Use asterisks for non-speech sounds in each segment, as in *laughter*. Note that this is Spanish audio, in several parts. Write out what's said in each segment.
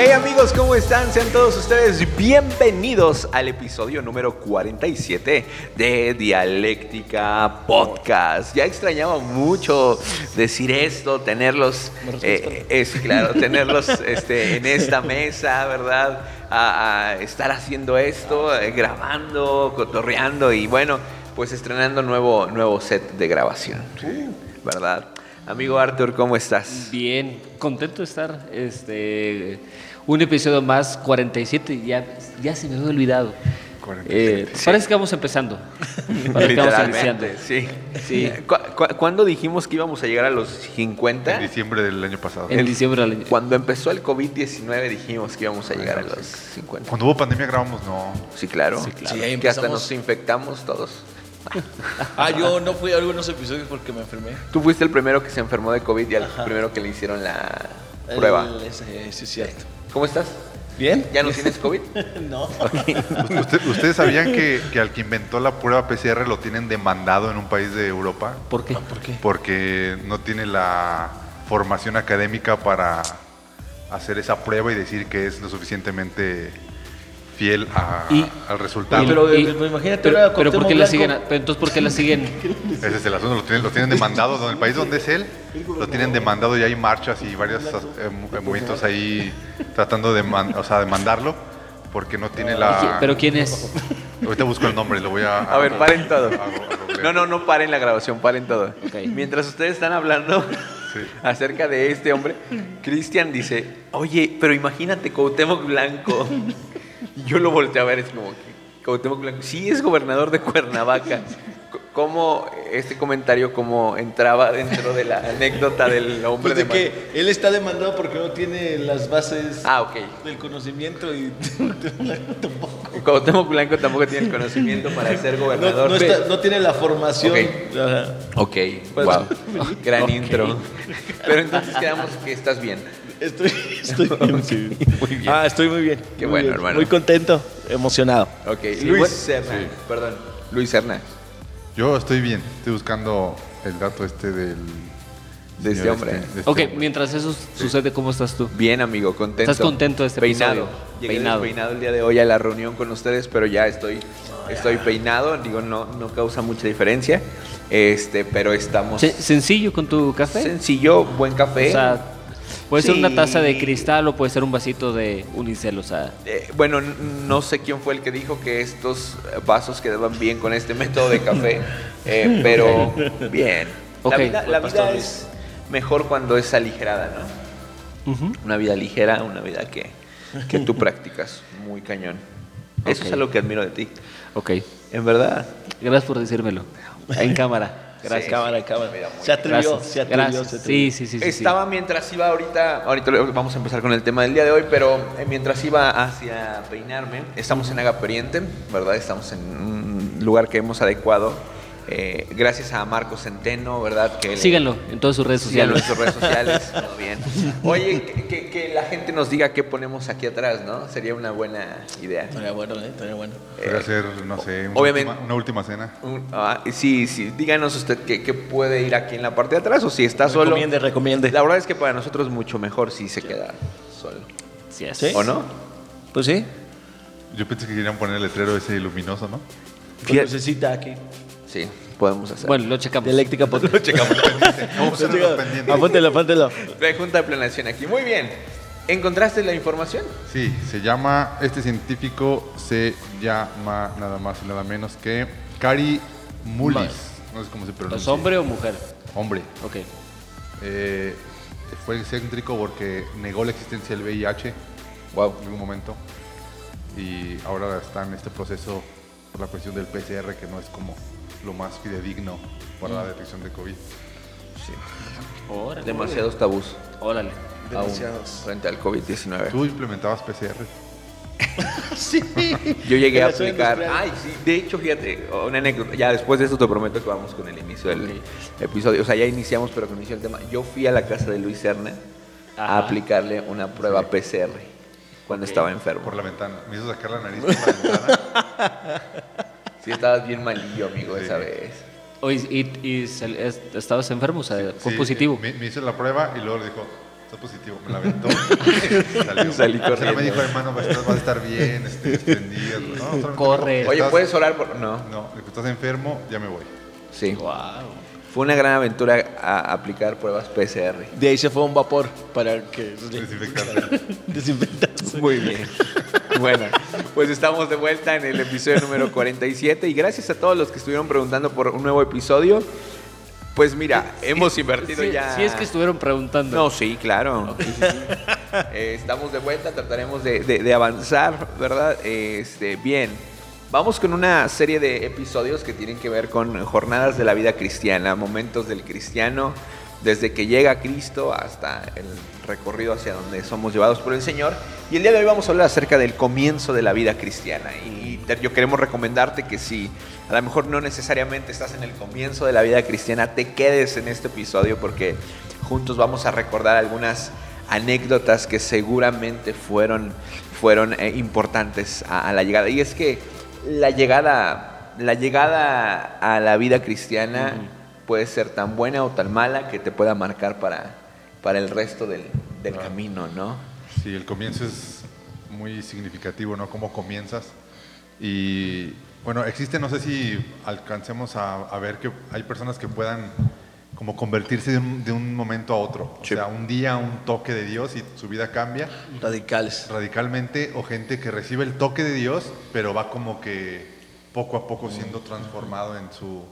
Hey amigos, ¿cómo están? Sean todos ustedes bienvenidos al episodio número 47 de Dialéctica Podcast. Ya extrañaba mucho decir esto, tenerlos, eh, es claro, *laughs* tenerlos este, en esta mesa, ¿verdad? A, a estar haciendo esto, eh, grabando, cotorreando y bueno, pues estrenando nuevo, nuevo set de grabación, ¿verdad? Amigo Arthur, ¿cómo estás? Bien, contento de estar. Este, un episodio más, 47, ya, ya se me había olvidado. 47, Eh, Parece que vamos empezando. Parece que vamos iniciando. Literalmente, sí. Sí. ¿Cu- cu- ¿Cuándo dijimos que íbamos a llegar a los 50? En diciembre del año pasado. En diciembre del año- Cuando empezó el COVID-19 dijimos que íbamos a llegar a los 50. Cuando hubo pandemia grabamos, no. Sí, claro. Sí, claro. Sí, ahí que hasta nos infectamos todos. Ah, yo no fui a algunos episodios porque me enfermé. Tú fuiste el primero que se enfermó de COVID y el primero que le hicieron la El- prueba. ese- sí, es cierto. ¿Cómo estás? ¿Bien? ¿Ya no tienes COVID? *laughs* no. Usted- ¿Ustedes sabían que, que al que inventó la prueba PCR lo tienen demandado en un país de Europa? ¿Por qué? ¿Por qué? Porque no tiene la formación académica para hacer esa prueba y decir que es lo suficientemente fiel a- Y- al resultado. y- pero- imagínate pero, ¿por qué la siguen? pero entonces, ¿por qué la *laughs* siguen? Ese es el asunto, lo tienen, lo tienen demandado, donde el país donde es él, lo tienen demandado y hay marchas y varios eh, eh, movimientos ahí tratando de, man- o sea, demandarlo porque no tiene la... ¿Pero quién es? *laughs* Ahorita busco el nombre, lo voy a... A ver, paren todo. a-. No, no, no paren la grabación, paren todo. Mientras ustedes están hablando Sí. *laughs* acerca de este hombre, Cristian dice, oye, pero imagínate Cuauhtémoc Blanco. Y yo lo volteé a ver, es como, Cuauhtémoc Blanco, sí es gobernador de Cuernavaca. *laughs* ¿Cómo este comentario cómo entraba dentro de la anécdota del hombre Pues de de que él está demandado porque no tiene las bases Ah, ok. del conocimiento y *laughs* tampoco. Cuauhtémoc Blanco tampoco tiene el *laughs* conocimiento para ser gobernador. no está- no tiene la formación. Ok. Ajá. Ok, Pues- wow. Gran intro. Pero entonces quedamos que estás bien. Estoy, estoy bien. *laughs* sí. Muy bien. Ah, estoy muy bien. Qué muy bueno, bien. hermano. Muy contento, emocionado. Ok, Sí, Luis bueno. Serna. Sí. Perdón, Luis Serna. Yo estoy bien, estoy buscando el dato este del... De este hombre. de este Ok, hombre. mientras eso sucede, ¿cómo estás tú? Bien, amigo, contento. ¿Estás contento de este peinado. episodio? Llegué Peinado. peinado el día de hoy a la reunión con ustedes, pero ya estoy, estoy peinado. Digo, no, no causa mucha diferencia. Este, pero estamos Se- ¿Sencillo con tu café? sencillo, buen café. O sea, puede ser una taza de cristal o puede ser un vasito de unicel, o sea... Eh, bueno, no sé quién fue el que dijo que estos vasos quedaban bien con este método de café, eh, *laughs* pero bien. La vida, la Buen vida pastor, es mejor cuando es aligerada, ¿no? Una vida ligera, una vida que, que tú practicas muy cañón. Eso Ok. es algo que admiro de ti. Ok, En verdad. gracias por decírmelo. En *laughs* cámara. Gracias. Sí. Cámara, cámara. Se atrevió, Gracias. se atrevió, Gracias. se atrevió. Sí, sí, sí. Estaba mientras iba ahorita, ahorita vamos a empezar con el tema del día de hoy, pero eh, mientras iba hacia peinarme, estamos en Agaperiente, ¿verdad? Estamos en un lugar que hemos adecuado, eh, gracias a Marco Centeno, ¿verdad? Que Síganlo en todas sus redes Síganlo en sociales. sus redes sociales, *laughs* todo bien. Oye, que, que- que la gente nos diga qué ponemos aquí atrás, ¿no? Sería una buena idea. Estaría bueno, ¿eh? Estaría bueno. Podría ser, no sé, una, obviamente- última, una última cena. Un- ah, sí, sí, díganos usted qué, qué puede ir aquí en la parte de atrás o si está solo. Recomiende, recomiende. La verdad es que para nosotros es mucho mejor si se queda solo. Sí. ¿O no? Pues sí. Yo pensé que querían poner el letrero ese luminoso, ¿no? Fíjate- Pues necesita aquí. Sí, podemos hacer. Bueno, lo checamos. Dialéctica *laughs* Podcast. *laughs* Vamos a hacer los pendientes. Apóntelo, apóntelo. Hay junta de planeación aquí. Muy bien. ¿Encontraste la información? Sí, se llama, este científico se llama nada más y nada menos que Cari Mullis. No sé cómo se pronuncia. ¿Es hombre o mujer? Hombre. Ok. Eh, fue excéntrico porque negó la existencia del VIH Wow. en algún momento. Y ahora está en este proceso por la cuestión del PCR, que no es como lo más fidedigno para la detección de COVID. Sí. Órale. Demasiados tabús. Órale. aún Demasiados. frente al COVID-19. ¿Tú implementabas PCR? *laughs* Sí. Yo llegué a aplicar. Ay, sí. De hecho, fíjate, una anécdota. Ya después de esto te prometo que vamos con el inicio del episodio. O sea, ya iniciamos, pero con inicio el tema. Yo fui a la casa de Luis Serna a aplicarle una prueba PCR cuando estaba enfermo. Por la ventana. Me hizo sacar la nariz por la ventana. *laughs* Sí, estabas bien malillo, amigo, Sí. esa vez. Oye, ¿y, y es- estabas enfermo? O sea, fue Sí, positivo. Me, me hizo la prueba y luego le dijo, está positivo. Me la aventó. *laughs* Salió. Salí O sea, corriendo. me dijo, hermano, vas a estar, vas a estar bien, este, extendido. *laughs* No, Corre. Oye, "Estás- ¿puedes orar? Por... No. No, dijo, estás enfermo, ya me voy. Sí. Wow. Fue una gran aventura a aplicar pruebas PCR. De ahí se fue un vapor para que *laughs* desinfectarse. Muy bien. Bueno, pues estamos de vuelta en el episodio número 47 y gracias a todos los que estuvieron preguntando por un nuevo episodio. Pues mira, hemos invertido Sí, ya. sí es que estuvieron preguntando. No, sí, claro. Sí, sí, sí. Eh, estamos de vuelta, trataremos de, de- de avanzar, ¿verdad? Este, bien. Vamos con una serie de episodios que tienen que ver con jornadas de la vida cristiana, momentos del cristiano, desde que llega Cristo hasta el recorrido hacia donde somos llevados por el Señor. Y el día de hoy vamos a hablar acerca del comienzo de la vida cristiana. Y yo queremos recomendarte que si a lo mejor no necesariamente estás en el comienzo de la vida cristiana, te quedes en este episodio porque juntos vamos a recordar algunas anécdotas que seguramente fueron, fueron eh, importantes a la llegada. Y es que la llegada, la llegada a la vida cristiana puede ser tan buena o tan mala que te pueda marcar para, para el resto del, del camino, ¿no? Sí, el comienzo es muy significativo, ¿no? Cómo comienzas. Y bueno, existe, no sé si alcancemos a, a ver que hay personas que puedan como convertirse de un, de un momento a otro. Sí. O sea, un día un toque de Dios y su vida cambia Radicales. radicalmente, o gente que recibe el toque de Dios, pero va como que poco a poco siendo transformado en su,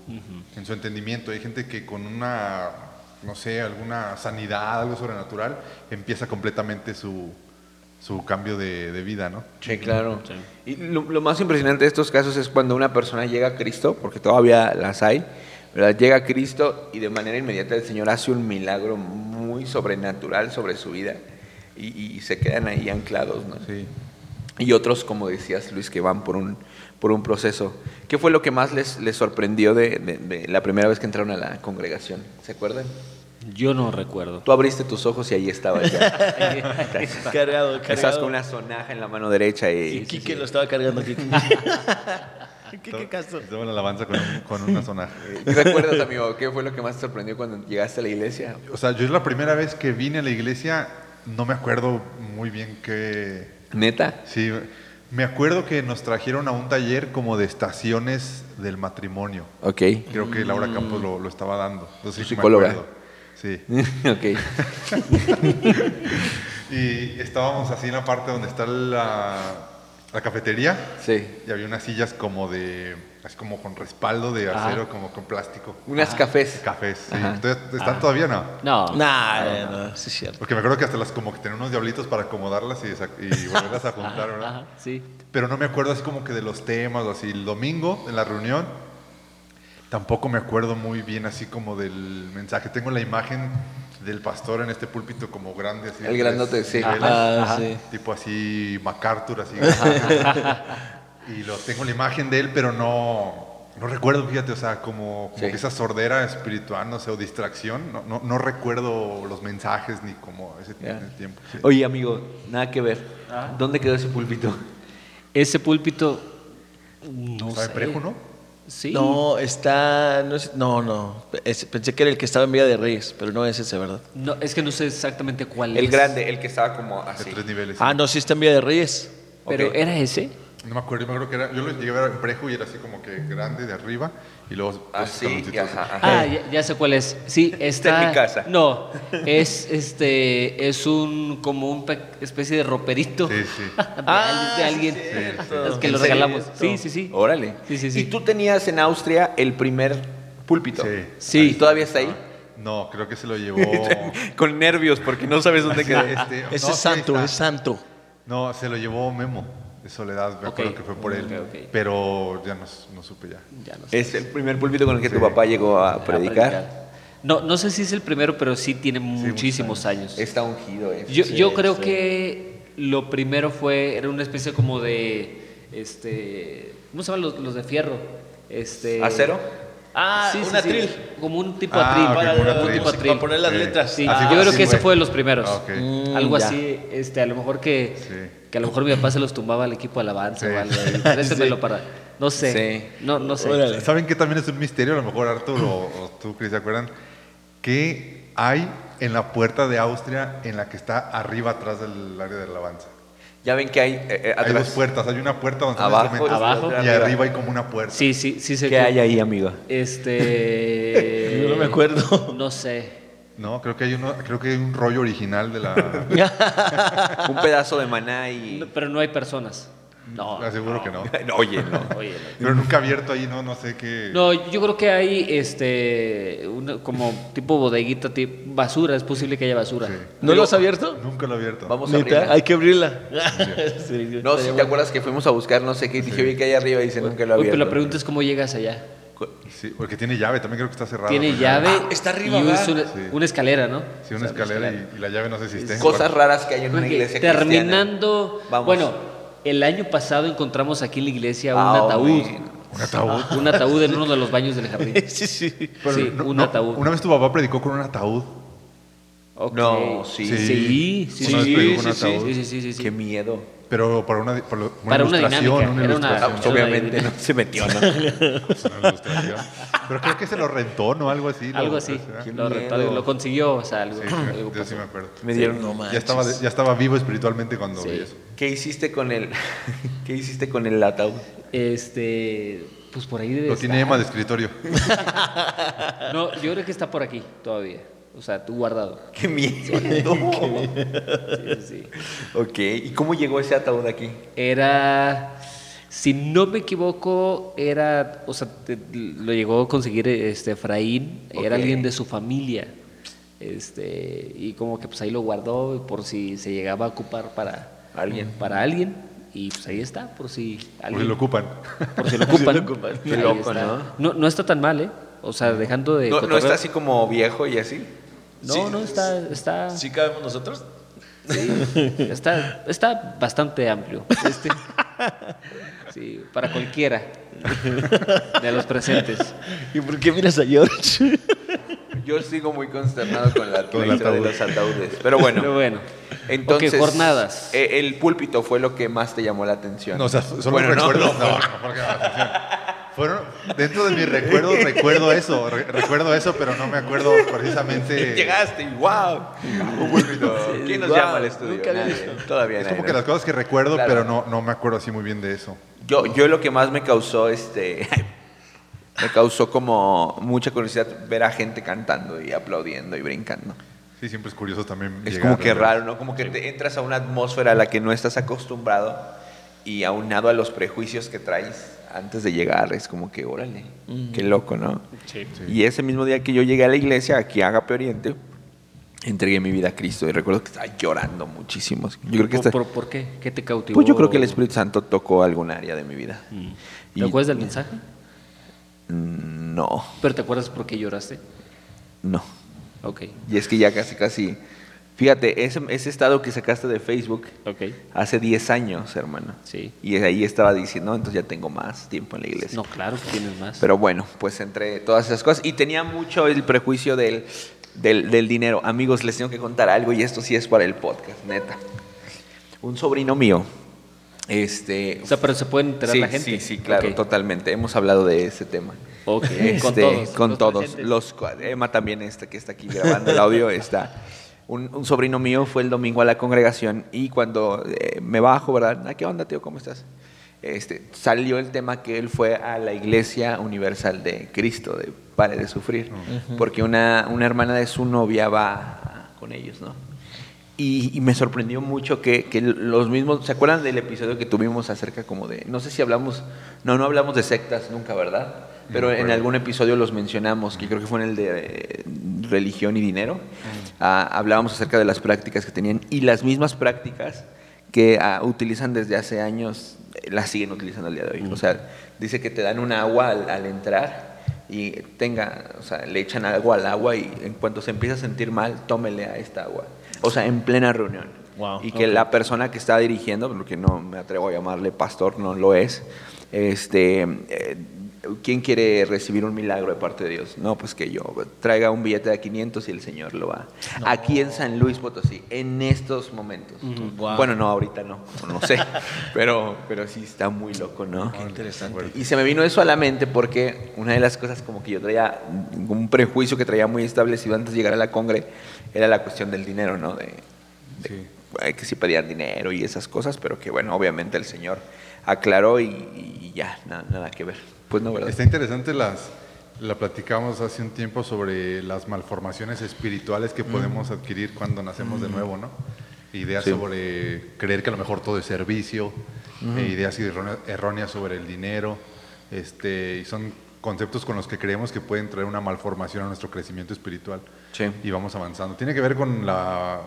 en su entendimiento. Hay gente que con una, no sé, alguna sanidad, algo sobrenatural, empieza completamente su, su cambio de, de vida, ¿no? Sí, claro. Y lo, lo más impresionante de estos casos es cuando una persona llega a Cristo, porque todavía las hay, ¿verdad? llega a Cristo y de manera inmediata el Señor hace un milagro muy sobrenatural sobre su vida y, y se quedan ahí anclados. ¿no? Sí. Y otros, como decías Luis, que van por un, por un proceso. ¿Qué fue lo que más les, les sorprendió de, de- de la primera vez que entraron a la congregación? ¿Se acuerdan? Yo no recuerdo. Tú abriste tus ojos y ahí estaba ya. *laughs* Cargado, Estás cargado. con una sonaja en la mano derecha y... Y Quique lo estaba cargando. Quique. *laughs* *laughs* Quique Castro. Estaba en la alabanza con, un- con una sonaja. *laughs* ¿Y ¿Recuerdas, amigo, qué fue lo que más te sorprendió cuando llegaste a la iglesia? O sea, yo es la primera vez que vine a la iglesia, no me acuerdo muy bien qué... ¿Neta? Sí, me acuerdo que nos trajeron a un taller como de estaciones del matrimonio. Ok. Creo que Laura Campos lo, lo estaba dando. Entonces, sí me psicóloga. acuerdo. Sí. *laughs* ok. Y estábamos así en la parte donde está la, la cafetería Sí. y había unas sillas como de, así como con respaldo de Ajá. acero, como con plástico. Unas cafés. Cafés, sí. Ajá. Entonces, ¿Están todavía no? No. Nah, no, sí es cierto. Porque me acuerdo que hasta las como que tenían unos diablitos para acomodarlas y, y volverlas a *laughs* juntar, ¿verdad? Ajá, sí. Pero no me acuerdo así como que de los temas o así. El domingo, en la reunión, tampoco me acuerdo muy bien así como del mensaje. Tengo la imagen del pastor en este púlpito como grande. Así, de El grandote, sí. Ah, Ajá. sí. Tipo así MacArthur, así. *laughs* y lo tengo la imagen de él, pero no, no recuerdo, fíjate, o sea, como, como Sí. que esa sordera espiritual, no sé, o distracción. No, no, no recuerdo los mensajes ni como ese ese tiempo. sí. Oye, amigo, nada que ver. ¿Dónde quedó ese púlpito? Ese púlpito. No ¿Sabe sé. Prejo, no? Sí. No, está. No, es- no. no. Es- pensé que era el que estaba en Villa de Reyes, pero no es ese, ¿verdad? No, es que no sé exactamente cuál El es. grande, el que estaba como De así. tres niveles. Ah, no, sí está en Villa de Reyes. Pero era ese. No me acuerdo, yo me acuerdo que era, yo lo llegué a ver en Prejo y era así como que grande de arriba y luego Así, escaloncitos. ajá, ajá. Ah, ya, ya sé cuál es. Sí, *laughs* está. en mi casa. No, es este, es un como un pe- especie de roperito. Sí, sí. *laughs* de, Ah, al- de alguien. sí, cierto. Es que ¿En lo regalamos. Sí, sí, sí. Órale. Sí, sí, sí. Y tú tenías en Austria el primer púlpito. Sí. Sí. ¿Todavía está ahí? No, creo que se lo llevó. *laughs* Con nervios porque no sabes dónde quedó. Este, Ese no, es sí, ahí santo, está. es santo. No, se lo llevó Memo de Soledad, me acuerdo que fue por él. Pero ya no, no supe ya. Ya no sé. Es el primer púlpito con el que tu papá llegó a A predicar. No, no sé si es el primero, pero sí tiene muchísimos años. Está ungido. eh. Yo, Sí, yo creo sí. que lo primero fue, era una especie como de, este, ¿cómo se llaman los, los de fierro? Este, ¿Acero? Ah, Sí, sí, un sí, atril. Como un tipo Ah, atril. Para, como un para- atril. tipo atril. para poner las letras. Sí, Así yo creo que ese fue. de los primeros. Ah. Mm, Algo ya. así, este, a lo mejor que, Sí. que a lo mejor mi papá se los tumbaba al equipo de alabanza Sí. o algo. Préstemelo *laughs* para, no sé, Sí. no, no sé. Órale. ¿Saben qué también es un misterio? A lo mejor Arthur o, o tú, Chris, ¿se acuerdan? Que hay en la puerta de Austria, en la que está arriba atrás del área de alabanza. Ya ven que hay eh, eh, Hay dos puertas, hay una puerta donde Abajo, Abajo. y arriba hay como una puerta. Sí, sí, sí sé ¿Qué hay ahí, amigo? Este. Yo *laughs* no me acuerdo. No sé. No, creo que hay uno, creo que hay un rollo original de la. *laughs* Un pedazo de maná y. No, pero no hay personas. No. aseguro que no. *laughs* No, Oye, no. Oye, no. Pero nunca abierto ahí, no, no sé qué. No, yo creo que hay este una- como tipo bodeguita, tipo basura, es posible que haya basura. Sí. ¿No lo has abierto? Nunca lo he abierto. Vamos a abrirla. hay que abrirla. *laughs* Sí, No, si te acuerdas que fuimos a buscar no sé qué dije, oye, que hay arriba y dice nunca lo Oye, había pero la pregunta es cómo llegas allá. Sí, porque tiene llave, también creo que está cerrado. Tiene con llave. Ah, está arriba, y una, Sí. una escalera, ¿no? Sí, una escalera y, y la llave no sé si está. Cosas raras que hay en una iglesia terminando, cristiana. Vamos. bueno, el año pasado encontramos aquí en la iglesia un Ah, ataúd. bueno. Un ataúd. Un ataúd en uno de los baños del jardín. *laughs* Sí, sí. Pero sí, no- un no, ataúd. Una vez tu papá predicó con un ataúd. Ok. No, sí. Sí, sí, sí, Una sí, sí, un sí, ataúd. sí, sí, sí, sí, sí. Qué miedo. Pero para una, para una Para una ilustración. dinámica, era una- ilustración. Ah, pues, Era obviamente no se metió, ¿no? *laughs* Una ilustración. Pero creo que se lo rentó, ¿no? Algo así. lo- Algo así. Lo, rentó, lo consiguió, o sea, algo. Sí, algo yo pasó. sí me acuerdo. Me dieron No Ya estaba, ya estaba vivo espiritualmente cuando Sí. vi eso. ¿Qué hiciste con el *laughs* qué hiciste con el ataúd? Este, pues por ahí debe Lo estar. tiene Emma de escritorio. *laughs* No, yo creo que está por aquí todavía. O sea, tú guardado. *laughs* *laughs* Qué miedo. Sí, sí, sí. ok, ¿y cómo llegó ese ataúd aquí? Era, si no me equivoco, era, o sea, te- lo llegó a conseguir este Efraín, era alguien de su familia. Este, y como que pues ahí lo guardó por si se llegaba a ocupar para Alguien. Para alguien. Y pues ahí está, por si alguien. lo ocupan. Por si *laughs* lo ocupan. lo ocupan. Qué Ahí loco, está. ¿no? ¿no? No está tan mal, ¿eh? O sea, dejando de. No, está así como viejo y así. No, Sí. no, está. está ¿Sí cabemos nosotros? Está, está bastante amplio. Este, sí, para cualquiera de los presentes. ¿Y por qué miras a George? Yo sigo muy consternado con la, de los ataúdes. Pero bueno. Pero bueno. Entonces, Ok, jornadas. eh, el púlpito fue lo que más te llamó la atención. No, o sea, solo Bueno, no, recuerdo. no. *laughs* No, no, porque atención. Fueron, dentro de mis recuerdos, recuerdo eso. re- recuerdo eso, pero no me acuerdo precisamente. *laughs* Llegaste y wow. Un. ¿Quién nos Wow, llama al estudio? nunca Nadie. visto. Todavía Es nadie, como que ¿no? las cosas que recuerdo, Claro. pero no, no me acuerdo así muy bien de eso. Yo, yo lo que más me causó, este, *laughs* me causó como mucha curiosidad ver a gente cantando y aplaudiendo y brincando. Sí, siempre es curioso también. Es llegar, como que raro, ¿no? Como que te entras a una atmósfera a la que no estás acostumbrado y aunado a los prejuicios que traes antes de llegar, es como que, órale, qué loco, ¿no? Sí. Y ese mismo día que yo llegué a la iglesia, aquí a Agape Oriente, entregué mi vida a Cristo y recuerdo que estaba llorando muchísimo. Yo creo que ¿Por, esta- por- por qué? ¿Qué te cautivó? pues yo creo que el Espíritu Santo tocó algún área de mi vida. ¿Te acuerdas del mensaje? Mm, No, ¿Pero te acuerdas por qué lloraste? no. Ok, Y es que ya casi, casi... Fíjate, ese, ese estado que sacaste de Facebook ok. hace 10 años, hermano. Sí. Y ahí estaba diciendo, no, entonces ya tengo más tiempo en la iglesia. No, claro que tienes más. Pero bueno, pues entre todas esas cosas. Y tenía mucho el prejuicio del, del, del dinero. Amigos, les tengo que contar algo y esto sí es para el podcast, neta. Un sobrino mío, este... o sea, pero se puede enterar sí, la gente. Sí, sí, claro, totalmente. Hemos hablado de ese tema. Ok, Este, con todos. Con los todos. Los, Emma también está, que está aquí grabando el audio, está. Un, un sobrino mío fue el domingo a la congregación y cuando eh, me bajo, ¿verdad? Ah, ¿Qué onda, tío? ¿Cómo estás? Este, salió el tema que él fue a la Iglesia Universal de Cristo, de Pare de Sufrir, porque una, una hermana de su novia va con ellos, ¿no? Y, y me sorprendió mucho que, que los mismos, ¿se acuerdan del episodio que tuvimos acerca como de, no sé si hablamos, no, no hablamos de sectas nunca, ¿verdad? Pero en algún episodio los mencionamos, que creo que fue en el de eh, religión y dinero, Ah, hablábamos acerca de las prácticas que tenían y las mismas prácticas que ah, utilizan desde hace años, eh, las siguen utilizando al día de hoy. O sea, dice que te dan un agua al, al entrar y tenga, o sea, le echan agua al agua y en cuanto se empieza a sentir mal, tómele a esta agua. O sea, en plena reunión. Wow, y que la persona que está dirigiendo, porque no me atrevo a llamarle pastor, no lo es, este, eh, ¿quién quiere recibir un milagro de parte de Dios? No, pues que yo traiga un billete de 500 y el Señor lo va. Aquí en San Luis Potosí, en estos momentos. Wow. Bueno, no, ahorita no, no sé, *laughs* pero, pero sí está muy loco, ¿no? Qué interesante. Y se me vino eso a la mente porque una de las cosas como que yo traía, un prejuicio que traía muy establecido antes de llegar a la congre, era la cuestión del dinero, ¿no? De, Sí. que sí pedían dinero y esas cosas, pero que bueno, obviamente el Señor aclaró y, y ya, na- nada que ver. Pues no, ¿verdad? Está interesante las, la platicamos hace un tiempo sobre las malformaciones espirituales que podemos adquirir cuando nacemos de nuevo, ¿no? Ideas Sí. sobre creer que a lo mejor todo es servicio, e ideas erróne- erróneas sobre el dinero, este, y son conceptos con los que creemos que pueden traer una malformación a nuestro crecimiento espiritual. Sí. Y vamos avanzando. Tiene que ver con la,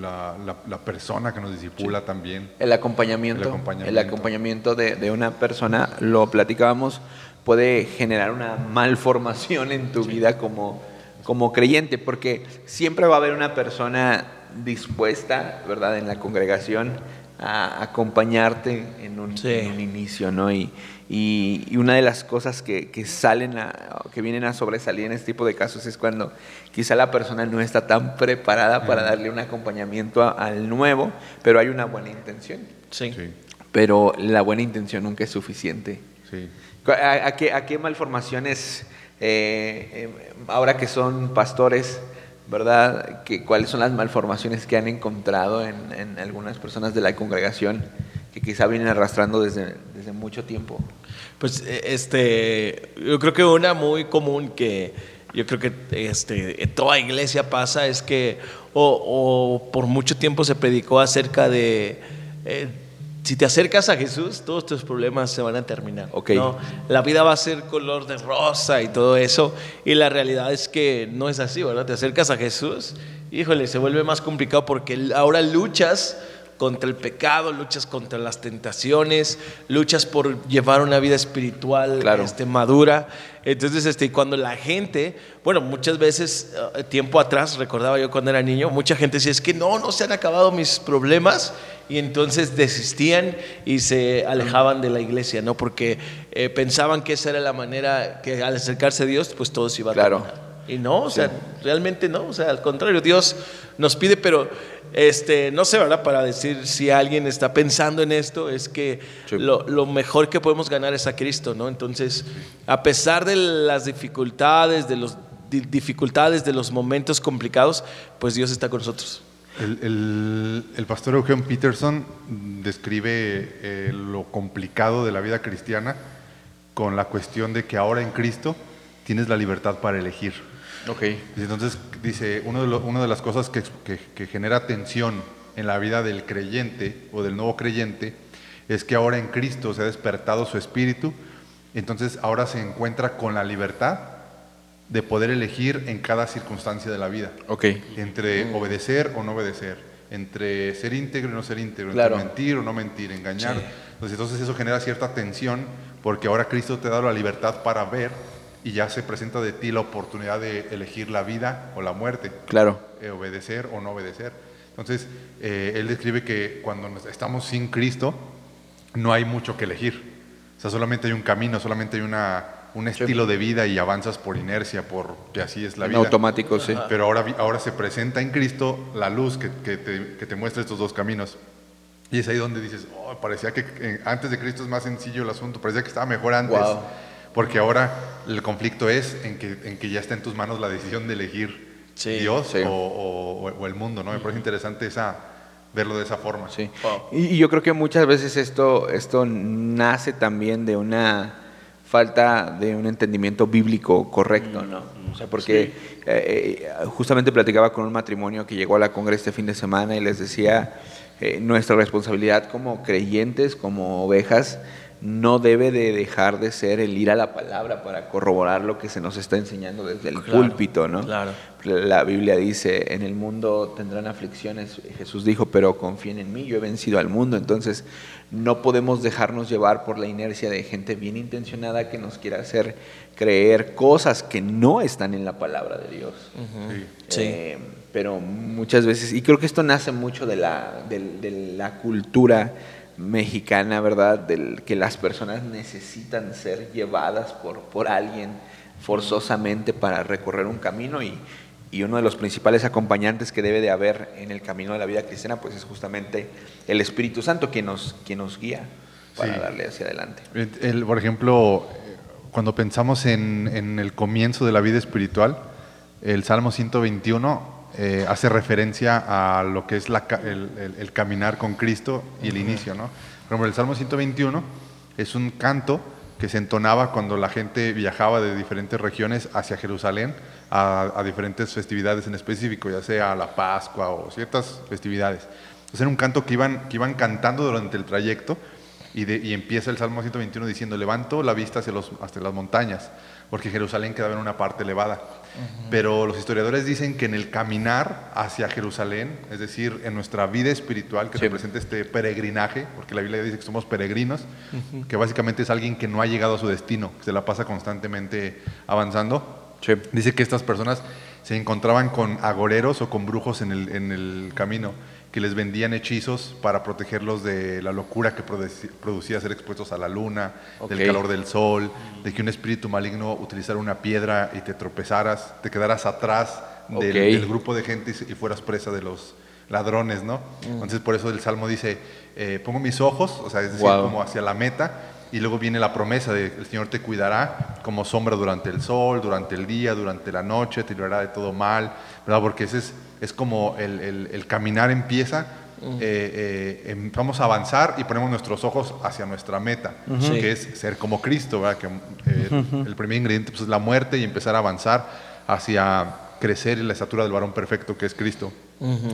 la, la- la persona que nos disipula también. El acompañamiento, El el acompañamiento. de, de una persona, lo platicábamos, puede generar una malformación en tu vida como, como creyente, porque siempre va a haber una persona dispuesta, ¿verdad?, en la congregación a acompañarte en un, Sí. en un inicio, ¿no? Y, y- y una de las cosas que, que salen, a- que vienen a sobresalir en este tipo de casos es cuando quizá la persona no está tan preparada para darle un acompañamiento a- al nuevo, pero hay una buena intención. Sí. Sí, Pero la buena intención nunca es suficiente. sí. ¿A, a qué, a qué malformaciones, eh, eh, ahora que son pastores, verdad? Que, ¿Cuáles son las malformaciones que han encontrado en, en algunas personas de la congregación que quizá vienen arrastrando desde, desde mucho tiempo? Pues eh, este, yo creo que una muy común que yo creo que este, en toda iglesia pasa es que o, o por mucho tiempo se predicó acerca de eh, si te acercas a Jesús, todos tus problemas se van a terminar. Ok. ¿no? La vida va a ser color de rosa y todo eso. Y la realidad es que no es así, ¿verdad? Te acercas a Jesús, híjole, se vuelve más complicado porque ahora luchas contra el pecado, luchas contra las tentaciones, luchas por llevar una vida espiritual Claro. este, madura. Entonces, este, cuando la gente, bueno, muchas veces, eh, tiempo atrás, recordaba yo cuando era niño, mucha gente decía, es que no, no se han acabado mis problemas, y entonces desistían y se alejaban de la iglesia, ¿no? Porque eh, pensaban que esa era la manera que al acercarse a Dios, pues todo se iba a Claro. terminar. Y no, o sea, realmente no, o sea, al contrario, Dios nos pide, pero este, no sé, ¿verdad? Para decir si alguien está pensando en esto, es que Sí. lo, lo mejor que podemos ganar es a Cristo, ¿no? Entonces, a pesar de las dificultades, de las dificultades, de los momentos complicados, pues Dios está con nosotros. El, el- el pastor Eugene Peterson describe eh, lo complicado de la vida cristiana con la cuestión de que ahora en Cristo tienes la libertad para elegir. Ok. Entonces, dice, uno de lo- una de las cosas que, que- que genera tensión en la vida del creyente o del nuevo creyente es que ahora en Cristo se ha despertado su espíritu, entonces ahora se encuentra con la libertad de poder elegir en cada circunstancia de la vida Ok. entre obedecer o no obedecer, entre ser íntegro y no ser íntegro, Claro. entre mentir o no mentir, engañar. Entonces, entonces eso genera cierta tensión porque ahora Cristo te da la libertad para ver y ya se presenta de ti la oportunidad de elegir la vida o la muerte, Claro. eh, obedecer o no obedecer. Entonces, eh, él describe que cuando estamos sin Cristo, no hay mucho que elegir. O sea, solamente hay un camino, solamente hay una, un estilo de vida y avanzas por inercia, porque así es la En vida. automático, sí. Pero ahora, ahora se presenta en Cristo la luz que, que te, que te muestra estos dos caminos. Y es ahí donde dices, oh, parecía que antes de Cristo es más sencillo el asunto, parecía que estaba mejor antes. Wow. Porque ahora el conflicto es en que, en que ya está en tus manos la decisión de elegir Sí, Dios sí. O, o- o el mundo, ¿no? Me parece interesante esa, verlo de esa forma. Sí. Wow. Y, y yo creo que muchas veces esto, esto nace también de una falta de un entendimiento bíblico correcto, ¿no? O sea, porque eh, eh, justamente platicaba con un matrimonio que llegó a la congre este fin de semana y les decía, eh, nuestra responsabilidad como creyentes, como ovejas, no debe de dejar de ser el ir a la palabra para corroborar lo que se nos está enseñando desde el Claro, púlpito, ¿no? claro. La Biblia dice, en el mundo tendrán aflicciones, Jesús dijo, pero confíen en mí, yo he vencido al mundo. Entonces, no podemos dejarnos llevar por la inercia de gente bien intencionada que nos quiera hacer creer cosas que no están en la palabra de Dios. Sí. Sí. Eh, pero muchas veces, y creo que esto nace mucho de la, de la cultura mexicana, ¿verdad? Del que las personas necesitan ser llevadas por, por alguien forzosamente para recorrer un camino y, y uno de los principales acompañantes que debe de haber en el camino de la vida cristiana, pues es justamente el Espíritu Santo quien nos, quien nos guía para Sí. darle hacia adelante. El- por ejemplo, cuando pensamos en, en el comienzo de la vida espiritual, el Salmo 121 eh, hace referencia a lo que es la el, el- el caminar con Cristo y el inicio. ¿no? Por ejemplo, el Salmo 121 es un canto que se entonaba cuando la gente viajaba de diferentes regiones hacia Jerusalén a, a diferentes festividades en específico, ya sea la Pascua o ciertas festividades. Entonces era un canto que iban, que iban cantando durante el trayecto y, de- y empieza el Salmo 121 diciendo, levanto la vista hacia, los, hacia las montañas, porque Jerusalén quedaba en una parte elevada. Pero los historiadores dicen que en el caminar hacia Jerusalén, es decir, en nuestra vida espiritual que Sí. representa este peregrinaje, porque la Biblia dice que somos peregrinos, que básicamente es alguien que no ha llegado a su destino, que se la pasa constantemente avanzando, Sí. Dice que estas personas se encontraban con agoreros o con brujos en el, en el camino, que les vendían hechizos para protegerlos de la locura que producía ser expuestos a la luna, del calor del sol, de que un espíritu maligno utilizara una piedra y te tropezaras, te quedaras atrás del, grupo de gente y, fueras presa de los ladrones, ¿no? Entonces por eso el Salmo dice, eh, pongo mis ojos, o sea, es decir, Wow. como hacia la meta, y luego viene la promesa de el Señor te cuidará como sombra durante el sol, durante el día, durante la noche, te librará de todo mal, ¿verdad? Porque ese es, es como el, el- el caminar empieza, eh, eh, em- vamos a avanzar y ponemos nuestros ojos hacia nuestra meta, que es ser como Cristo, ¿verdad? Que, eh, El primer ingrediente pues, es la muerte y empezar a avanzar hacia crecer en la estatura del varón perfecto que es Cristo.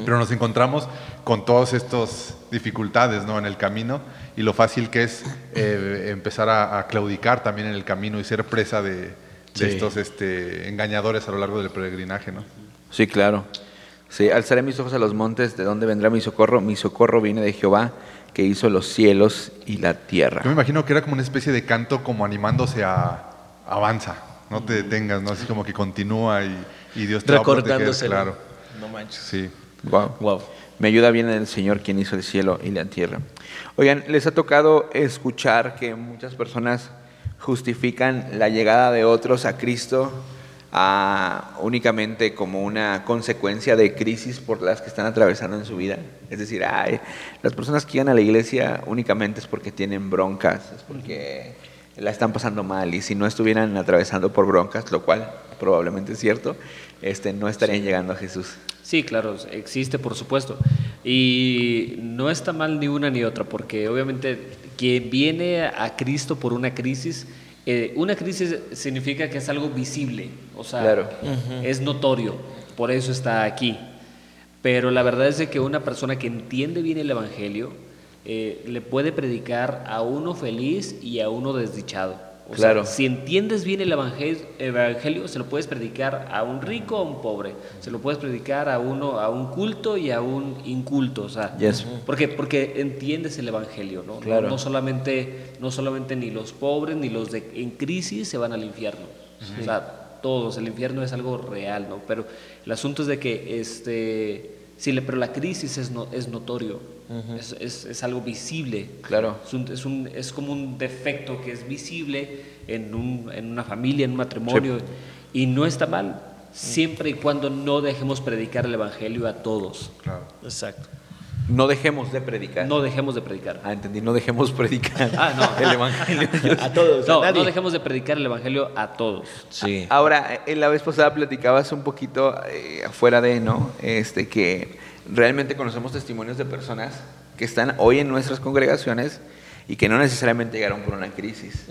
Pero nos encontramos con todas estas dificultades ¿no? en el camino y lo fácil que es eh, empezar a, a claudicar también en el camino y ser presa de, de Sí. estos este, engañadores a lo largo del peregrinaje. ¿no? Sí, claro. Sí, alzaré mis ojos a los montes, ¿de dónde vendrá mi socorro? Mi socorro viene de Jehová, que hizo los cielos y la tierra. Yo me imagino que era como una especie de canto como animándose a avanza, no te detengas, ¿no? así como que continúa y, y Dios te va a proteger, Recordándoselo. claro. No manches. Sí. Wow. Wow. Me ayuda bien el Señor quien hizo el cielo y la tierra. Oigan, les ha tocado escuchar que muchas personas justifican la llegada de otros a Cristo ah, únicamente como una consecuencia de crisis por las que están atravesando en su vida. Es decir, ay, las personas que llegan a la iglesia únicamente es porque tienen broncas, es porque la están pasando mal y si no estuvieran atravesando por broncas, lo cual probablemente es cierto, este, no estarían llegando a Jesús. Sí, claro, existe, por supuesto. Y no está mal ni una ni otra, porque obviamente quien viene a Cristo por una crisis, eh, una crisis significa que es algo visible, o sea, Claro. es notorio, por eso está aquí. Pero la verdad es de que una persona que entiende bien el Evangelio eh, le puede predicar a uno feliz y a uno desdichado. O sea, Claro. si entiendes bien el evangelio, evangelio, se lo puedes predicar a un rico o a un pobre. Se lo puedes predicar a uno, a un culto y a un inculto. O sea, Yes. ¿por qué? Porque entiendes el evangelio, ¿no? Claro. No, no solamente, no solamente ni los pobres ni los de, en crisis se van al infierno. O sea, todos. El infierno es algo real, ¿no? Pero el asunto es de que, este, sí, pero la crisis es, no, es notorio. es, es- es algo visible. Claro. Es, un- es un- es como un defecto que es visible en, un- en una familia, en un matrimonio, y no está mal, siempre y cuando no dejemos predicar el Evangelio a todos. Claro. Exacto. No dejemos de predicar. No dejemos de predicar. Ah, entendí, no dejemos predicar Ah, no. *laughs* el Evangelio. A todos. No, a nadie. no dejemos de predicar el Evangelio a todos. Sí. Ahora, en la vez pasada platicabas un poquito eh, afuera de, ¿no? Este, que realmente conocemos testimonios de personas que están hoy en nuestras congregaciones y que no necesariamente llegaron por una crisis,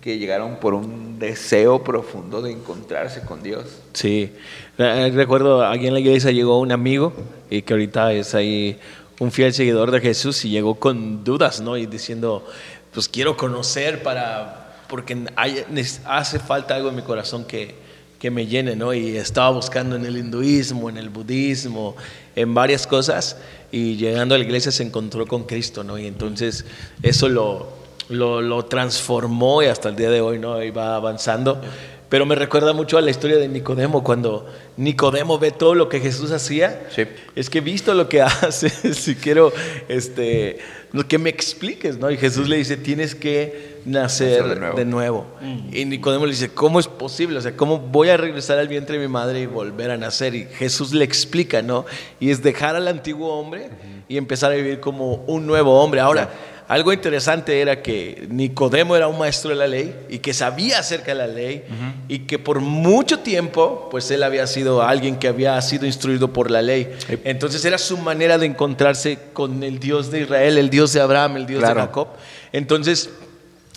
que llegaron por un deseo profundo de encontrarse con Dios. Sí, Eh, recuerdo aquí en la iglesia llegó un amigo y que ahorita es ahí un fiel seguidor de Jesús y llegó con dudas, ¿no? Y diciendo, pues quiero conocer para, porque hay- hace falta algo en mi corazón que, que me llene, ¿no? Y estaba buscando en el hinduismo, en el budismo, en varias cosas y llegando a la iglesia se encontró con Cristo, ¿no? Y entonces eso lo, lo, lo transformó y hasta el día de hoy no y va avanzando. Pero me recuerda mucho a la historia de Nicodemo, cuando Nicodemo ve todo lo que Jesús hacía. Sí. Es que he visto lo que *laughs* hace, si quiero este, que me expliques, ¿no? Y Jesús le dice, tienes que nacer, Nacer de nuevo. de nuevo. Y Nicodemo le dice, ¿cómo es posible? O sea, ¿cómo voy a regresar al vientre de mi madre y volver a nacer? Y Jesús le explica, ¿no? Y es dejar al antiguo hombre y empezar a vivir como un nuevo hombre. Ahora, algo interesante era que Nicodemo era un maestro de la ley y que sabía acerca de la ley y que por mucho tiempo, pues él había sido alguien que había sido instruido por la ley. Entonces era su manera de encontrarse con el Dios de Israel, el Dios de Abraham, el Dios Claro. de Jacob. Entonces,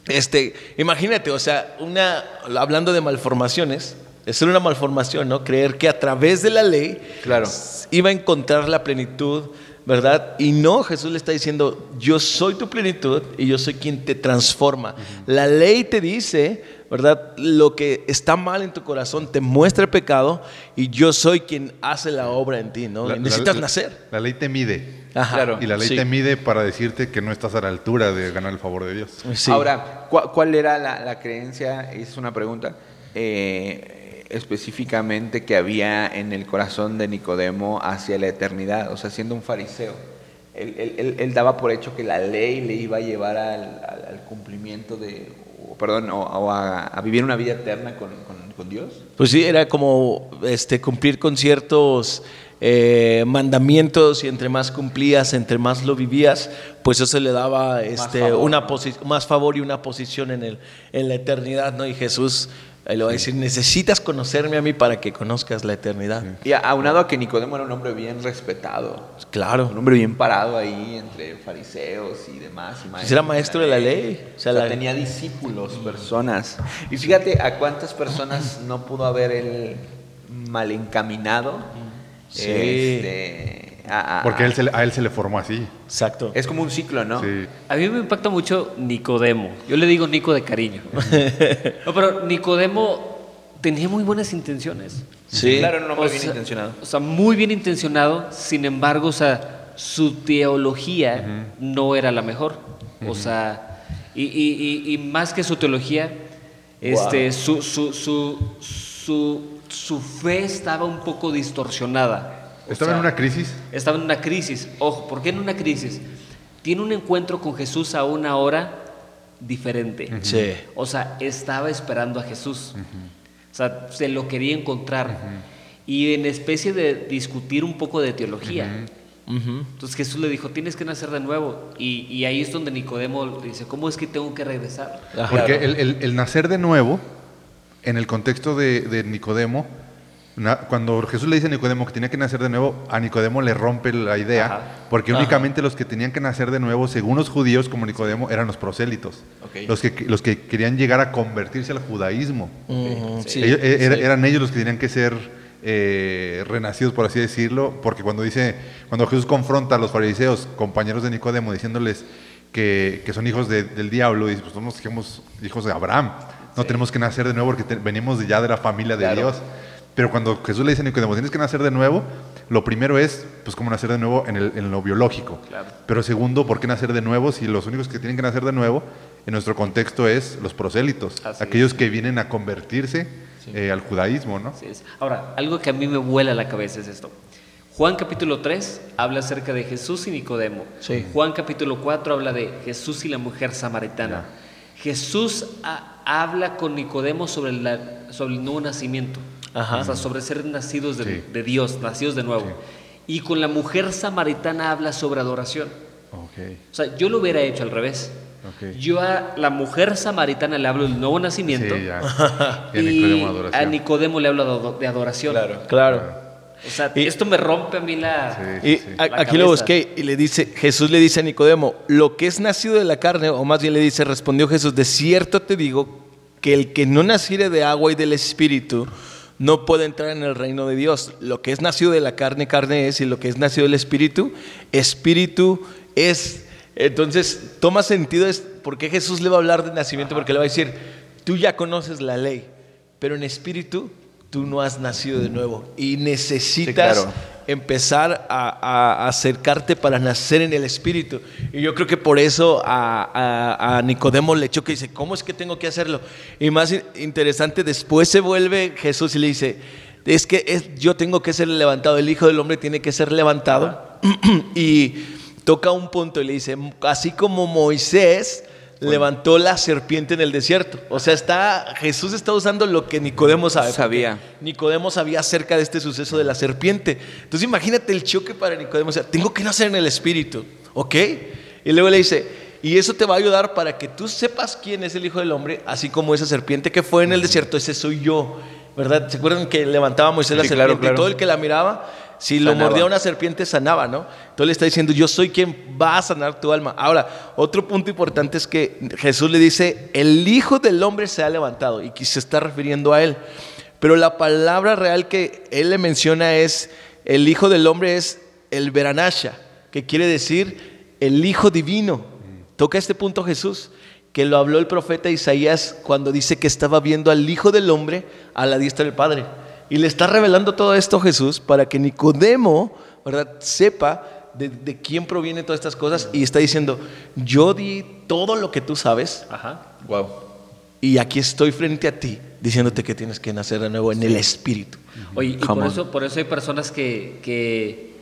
este, imagínate, o sea, una, hablando de malformaciones, es una malformación, ¿no? Creer que a través de la ley Claro. iba a encontrar la plenitud, ¿verdad? Y no, Jesús le está diciendo, yo soy tu plenitud y yo soy quien te transforma. La ley te dice, ¿verdad? Lo que está mal en tu corazón te muestra el pecado y yo soy quien hace la obra en ti, ¿no? La- Necesitas la- nacer. La ley te mide. Ajá. Claro. Y la ley Sí. te mide para decirte que no estás a la altura de ganar el favor de Dios. Sí. Ahora, ¿cuál, cuál era la, la creencia? Es una pregunta. eh, específicamente que había en el corazón de Nicodemo hacia la eternidad, o sea, siendo un fariseo. Él, él- él- él daba por hecho que la ley le iba a llevar al, al- al cumplimiento de, o, perdón, o, o a, a vivir una vida eterna con, con- con Dios. Pues sí, era como este, cumplir con ciertos eh, mandamientos y entre más cumplías, entre más lo vivías, pues eso le daba este, favor, una más favor y una posición en, el, en la eternidad, ¿no? Y Jesús eh, le va a decir, necesitas conocerme a mí para que conozcas la eternidad. Y a- aunado a que Nicodemo era un hombre bien respetado, Claro. un hombre bien parado ahí entre fariseos y demás. Y maestros era maestro de la ley. O O sea, sea, la- tenía discípulos, personas. Y fíjate a cuántas personas no pudo haber él mal encaminado. Sí. Este, a- a- Porque a él, se, le- a él se le formó así. Exacto. es como un ciclo, ¿no? Sí. A mí me impacta mucho Nicodemo. Yo le digo Nico de cariño. *laughs* No, pero Nicodemo tenía muy buenas intenciones. Sí. Claro, era un hombre O bien sea- intencionado. O sea, muy bien intencionado, sin embargo, o sea, su teología no era la mejor. O sea, y, y- y- y más que su teología, este, su, su, su, su, su fe estaba un poco distorsionada. O Estaba en una crisis. estaba en una crisis. Ojo, ¿por qué en una crisis? Tiene un encuentro con Jesús a una hora diferente. Sí. O sea, estaba esperando a Jesús. O sea, se lo quería encontrar. Y en especie de discutir un poco de teología. Entonces Jesús le dijo, tienes que nacer de nuevo. Y, y ahí es donde Nicodemo dice, ¿cómo es que tengo que regresar? Ajá. Porque el, el- el nacer de nuevo, en el contexto de, de Nicodemo, cuando Jesús le dice a Nicodemo que tenía que nacer de nuevo, a Nicodemo le rompe la idea, Ajá. porque Ajá. únicamente los que tenían que nacer de nuevo, según los judíos como Nicodemo, eran los prosélitos, Ok. los, que, los que querían llegar a convertirse al judaísmo. Sí, Ellos- eh. Eran ellos los que tenían que ser eh, renacidos, por así decirlo, porque cuando dice, cuando Jesús confronta a los fariseos, compañeros de Nicodemo, diciéndoles que, que son hijos de- del diablo, dice, pues somos hijos de Abraham, no tenemos que nacer de nuevo porque te- venimos ya de la familia de Claro. Dios. Pero cuando Jesús le dice a Nicodemo, tienes que nacer de nuevo, lo primero es, pues, cómo nacer de nuevo en, el- en lo biológico. Claro. Pero segundo, ¿por qué nacer de nuevo si los únicos que tienen que nacer de nuevo en nuestro contexto es los prosélitos, Así aquellos que vienen a convertirse eh, al judaísmo, ¿no? Así es. Ahora, algo que a mí me vuela la cabeza es esto. Juan capítulo 3 habla acerca de Jesús y Nicodemo. Sí. Juan capítulo 4 habla de Jesús y la mujer samaritana. Jesús ha- habla con Nicodemo sobre, la- sobre el nuevo nacimiento. Ajá. O sea, sobre ser nacidos de, Sí. de Dios, nacidos de nuevo. Y con la mujer samaritana habla sobre adoración. Ok, O sea, yo lo hubiera hecho al revés. ok. Yo a la mujer samaritana le hablo del nuevo nacimiento. Sí, ya. *laughs* Y a Y Nicodemo a adoración. Nicodemo le hablo de ado- de adoración. Claro. O sea, Y- esto me rompe a mí la... Sí. Y a- La aquí lo cabeza. busqué y le dice, Jesús le dice a Nicodemo, lo que es nacido de la carne, o más bien le dice, respondió Jesús, de cierto te digo que el que no naciere de agua y del espíritu no puede entrar en el reino de Dios. Lo que es nacido de la carne, carne es, y lo que es nacido del espíritu, espíritu es. Entonces, toma sentido es por qué Jesús le va a hablar de nacimiento, porque le va a decir, tú ya conoces la ley, pero en espíritu tú no has nacido de nuevo y necesitas Sí, claro. empezar a, acercarte para nacer en el Espíritu. Y yo creo que por eso a, a- a Nicodemo le choca y dice, ¿cómo es que tengo que hacerlo? Y más in- interesante, después se vuelve Jesús y le dice, es que es- yo tengo que ser levantado, el Hijo del Hombre tiene que ser levantado. *clears throat* y toca un punto y le dice, así como Moisés levantó la serpiente en el desierto. O sea, está, Jesús está usando lo que Nicodemo sabe. Sabía. Nicodemo sabía acerca de este suceso de la serpiente. Entonces imagínate el choque para Nicodemo. O sea, tengo que nacer en el Espíritu, ¿ok? Y luego le dice, y eso te va a ayudar para que tú sepas quién es el Hijo del Hombre, así como esa serpiente que fue en el desierto, ese soy yo, ¿verdad? ¿Se acuerdan que levantaba Moisés la serpiente claro, claro. y todo el que la miraba, si lo mordía una serpiente sanaba, ¿no? Entonces le está diciendo, yo soy quien va a sanar tu alma. Ahora, otro punto importante es que Jesús le dice, el Hijo del Hombre se ha levantado y que se está refiriendo a él. Pero la palabra real que él le menciona es, el Hijo del Hombre es el Veranasha, que quiere decir el Hijo Divino. Toca este punto Jesús, que lo habló el profeta Isaías cuando dice que estaba viendo al Hijo del Hombre a la diestra del Padre. Y le está revelando todo esto Jesús para que Nicodemo, ¿verdad?, sepa de, de quién provienen todas estas cosas y está diciendo, yo di todo lo que tú sabes Ajá. Wow. y aquí estoy frente a ti diciéndote que tienes que nacer de nuevo en el Espíritu. Oye, y por eso, por eso hay personas que, que,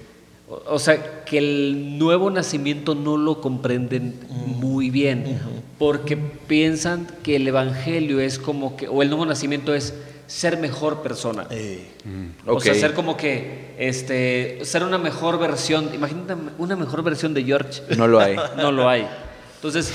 o o sea, que el nuevo nacimiento no lo comprenden muy bien, porque piensan que el evangelio es como que, o el nuevo nacimiento es ser mejor persona. O sea, ser como que, este, ser una mejor versión, imagínate una mejor versión de George. No lo hay. *laughs* No lo hay. Entonces,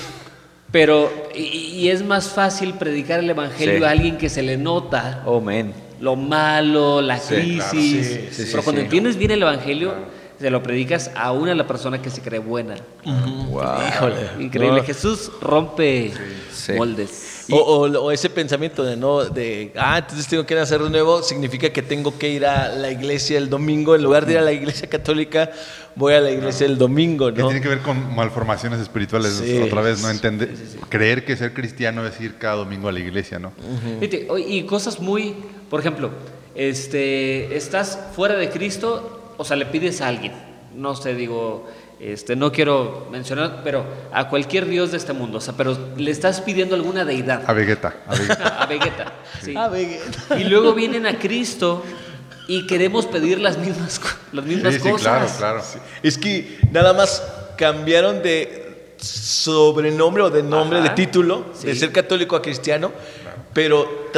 pero, y, y es más fácil predicar el evangelio Sí. a alguien que se le nota Oh, man. lo malo, la Sí, crisis. claro, sí, sí, Pero sí, cuando sí. entiendes bien el evangelio, se lo predicas a una la persona que se cree buena. Wow. Híjole. Increíble. No. Jesús rompe Sí. moldes. O, o- o ese pensamiento de no, de, ah, entonces tengo que nacer de nuevo, significa que tengo que ir a la iglesia el domingo, en lugar de ir a la iglesia católica, voy a la iglesia el domingo, Que ¿no? tiene que ver con malformaciones espirituales, Sí. otra vez, ¿no? Entender, creer que ser cristiano es ir cada domingo a la iglesia, ¿no? Y cosas muy, por ejemplo, este, estás fuera de Cristo, o sea, le pides a alguien, no sé, digo, este, no quiero mencionar, pero a cualquier dios de este mundo, o sea, pero le estás pidiendo alguna deidad, A Vegeta. A *laughs* Vegeta. a Vegeta, sí. Vegeta. Y luego vienen a Cristo y queremos pedir las mismas, las mismas Sí, sí, cosas. claro, claro. Es que nada más cambiaron de sobrenombre o de nombre, Ajá. de título, Sí. de ser católico a cristiano, pero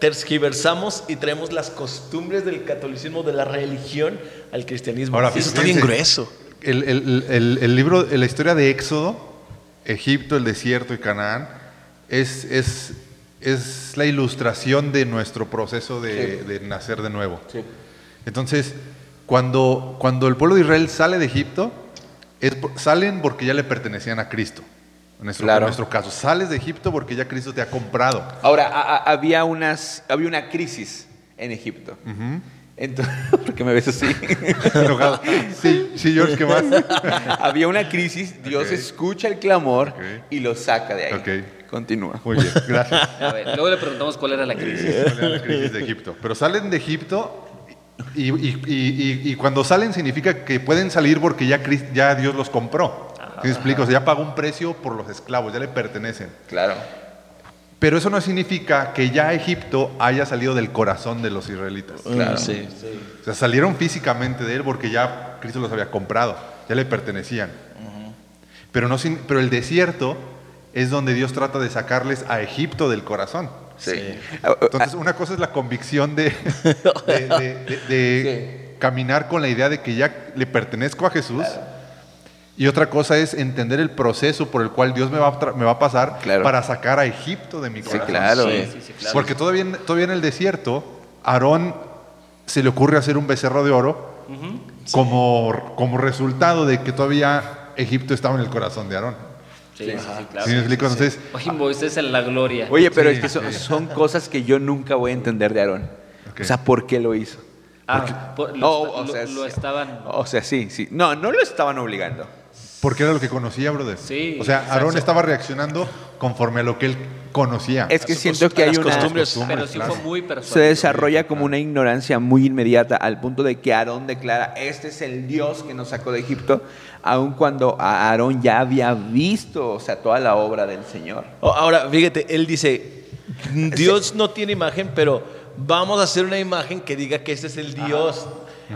tergiversamos y traemos las costumbres del catolicismo, de la religión, al cristianismo. Ahora, Eso está bien grueso. El, el- el- el libro, la historia de Éxodo, Egipto, el desierto y Canaán, es, es, es la ilustración de nuestro proceso de, de nacer de nuevo. Entonces, cuando, cuando el pueblo de Israel sale de Egipto, es salen porque ya le pertenecían a Cristo. En nuestro, Claro. en nuestro caso, sales de Egipto porque ya Cristo te ha comprado. Ahora, a- a- había, unas, había una crisis en Egipto. Entonces, *laughs* ¿por qué me ves así? *laughs* Enojado. Sí, sí, George, ¿qué más? *laughs* había una crisis, Dios escucha el clamor y lo saca de ahí. Ok. Continúa. Muy bien, gracias. A ver, luego le preguntamos cuál era la crisis. ¿Cuál era la crisis de Egipto. Pero salen de Egipto y, y- y- y- y cuando salen significa que pueden salir porque ya, ya Dios los compró. ¿Sí me explico? O sea, ya pagó un precio por los esclavos, ya le pertenecen. Claro. Pero eso no significa que ya Egipto haya salido del corazón de los israelitas. Claro. Sí. O sea, salieron físicamente de él porque ya Cristo los había comprado, ya le pertenecían. pero, no sin- pero el desierto es donde Dios trata de sacarles a Egipto del corazón. Sí. Sí. Ah, ah, Entonces, una cosa es la convicción de, *laughs* de- de- de- de caminar con la idea de que ya le pertenezco a Jesús. Y otra cosa es entender el proceso por el cual Dios me va a, me va a pasar Claro. para sacar a Egipto de mi Sí, corazón. claro. Sí, sí, sí, claro. Porque todavía, en- todavía en el desierto, Aarón se le ocurre hacer un becerro de oro como, como resultado de que todavía Egipto estaba en el corazón de Aarón. Sí, sí, sí, claro. ¿Sí me explico? Entonces, Oye, Moisés en la gloria. Oye, pero Sí, es que son, sí. son cosas que yo nunca voy a entender de Aarón. Ok. O sea, ¿por qué lo hizo? Ah, por- lo, No, esta- o sea, lo- lo sí. estaban. O sea, sí, sí. No, no lo estaban obligando. Porque era lo que conocía, brother. Sí, O sea. Aarón estaba reaccionando conforme a lo que él conocía. Es que siento que hay una... costumbres. Pero sí claro. fue muy Se persuasivo. desarrolla como una ignorancia muy inmediata al punto de que Aarón declara, este es el Dios que nos sacó de Egipto, aun cuando Aarón ya había visto, o sea, toda la obra del Señor. O- Ahora, fíjate, él dice, Dios no tiene imagen, pero vamos a hacer una imagen que diga que este es el Dios.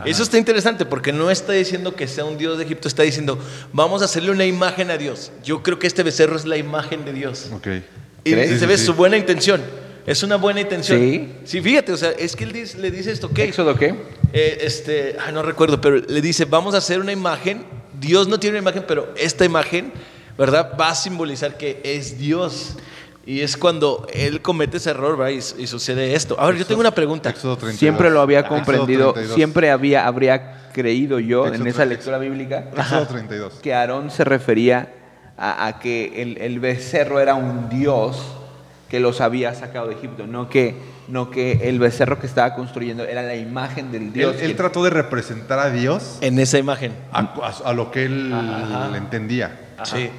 Eso está interesante porque no está diciendo que sea un Dios de Egipto, está diciendo, vamos a hacerle una imagen a Dios. Yo creo que este becerro es la imagen de Dios. Ok. Y ¿Crees? se ve sí. su buena intención. Es una buena intención. Sí. Sí, fíjate, o sea, es que él dice- le dice esto, ¿qué? ¿Éxodo qué? Eh, este, ay, no recuerdo, pero le dice, vamos a hacer una imagen. Dios no tiene una imagen, pero esta imagen, ¿verdad? Va a simbolizar que es Dios. Y es cuando él comete ese error, ¿verdad? Y, y sucede esto. Ahora, yo tengo una pregunta. Éxodo 32. Siempre lo había Éxodo comprendido, 32. siempre había, habría creído yo en esa 32. lectura bíblica Éxodo 32. que Aarón se refería a, a que el, el becerro era un dios que los había sacado de Egipto, no que, no que el becerro que estaba construyendo era la imagen del dios. él que- trató de representar a Dios En esa imagen. a, a- a lo que él entendía. Sí.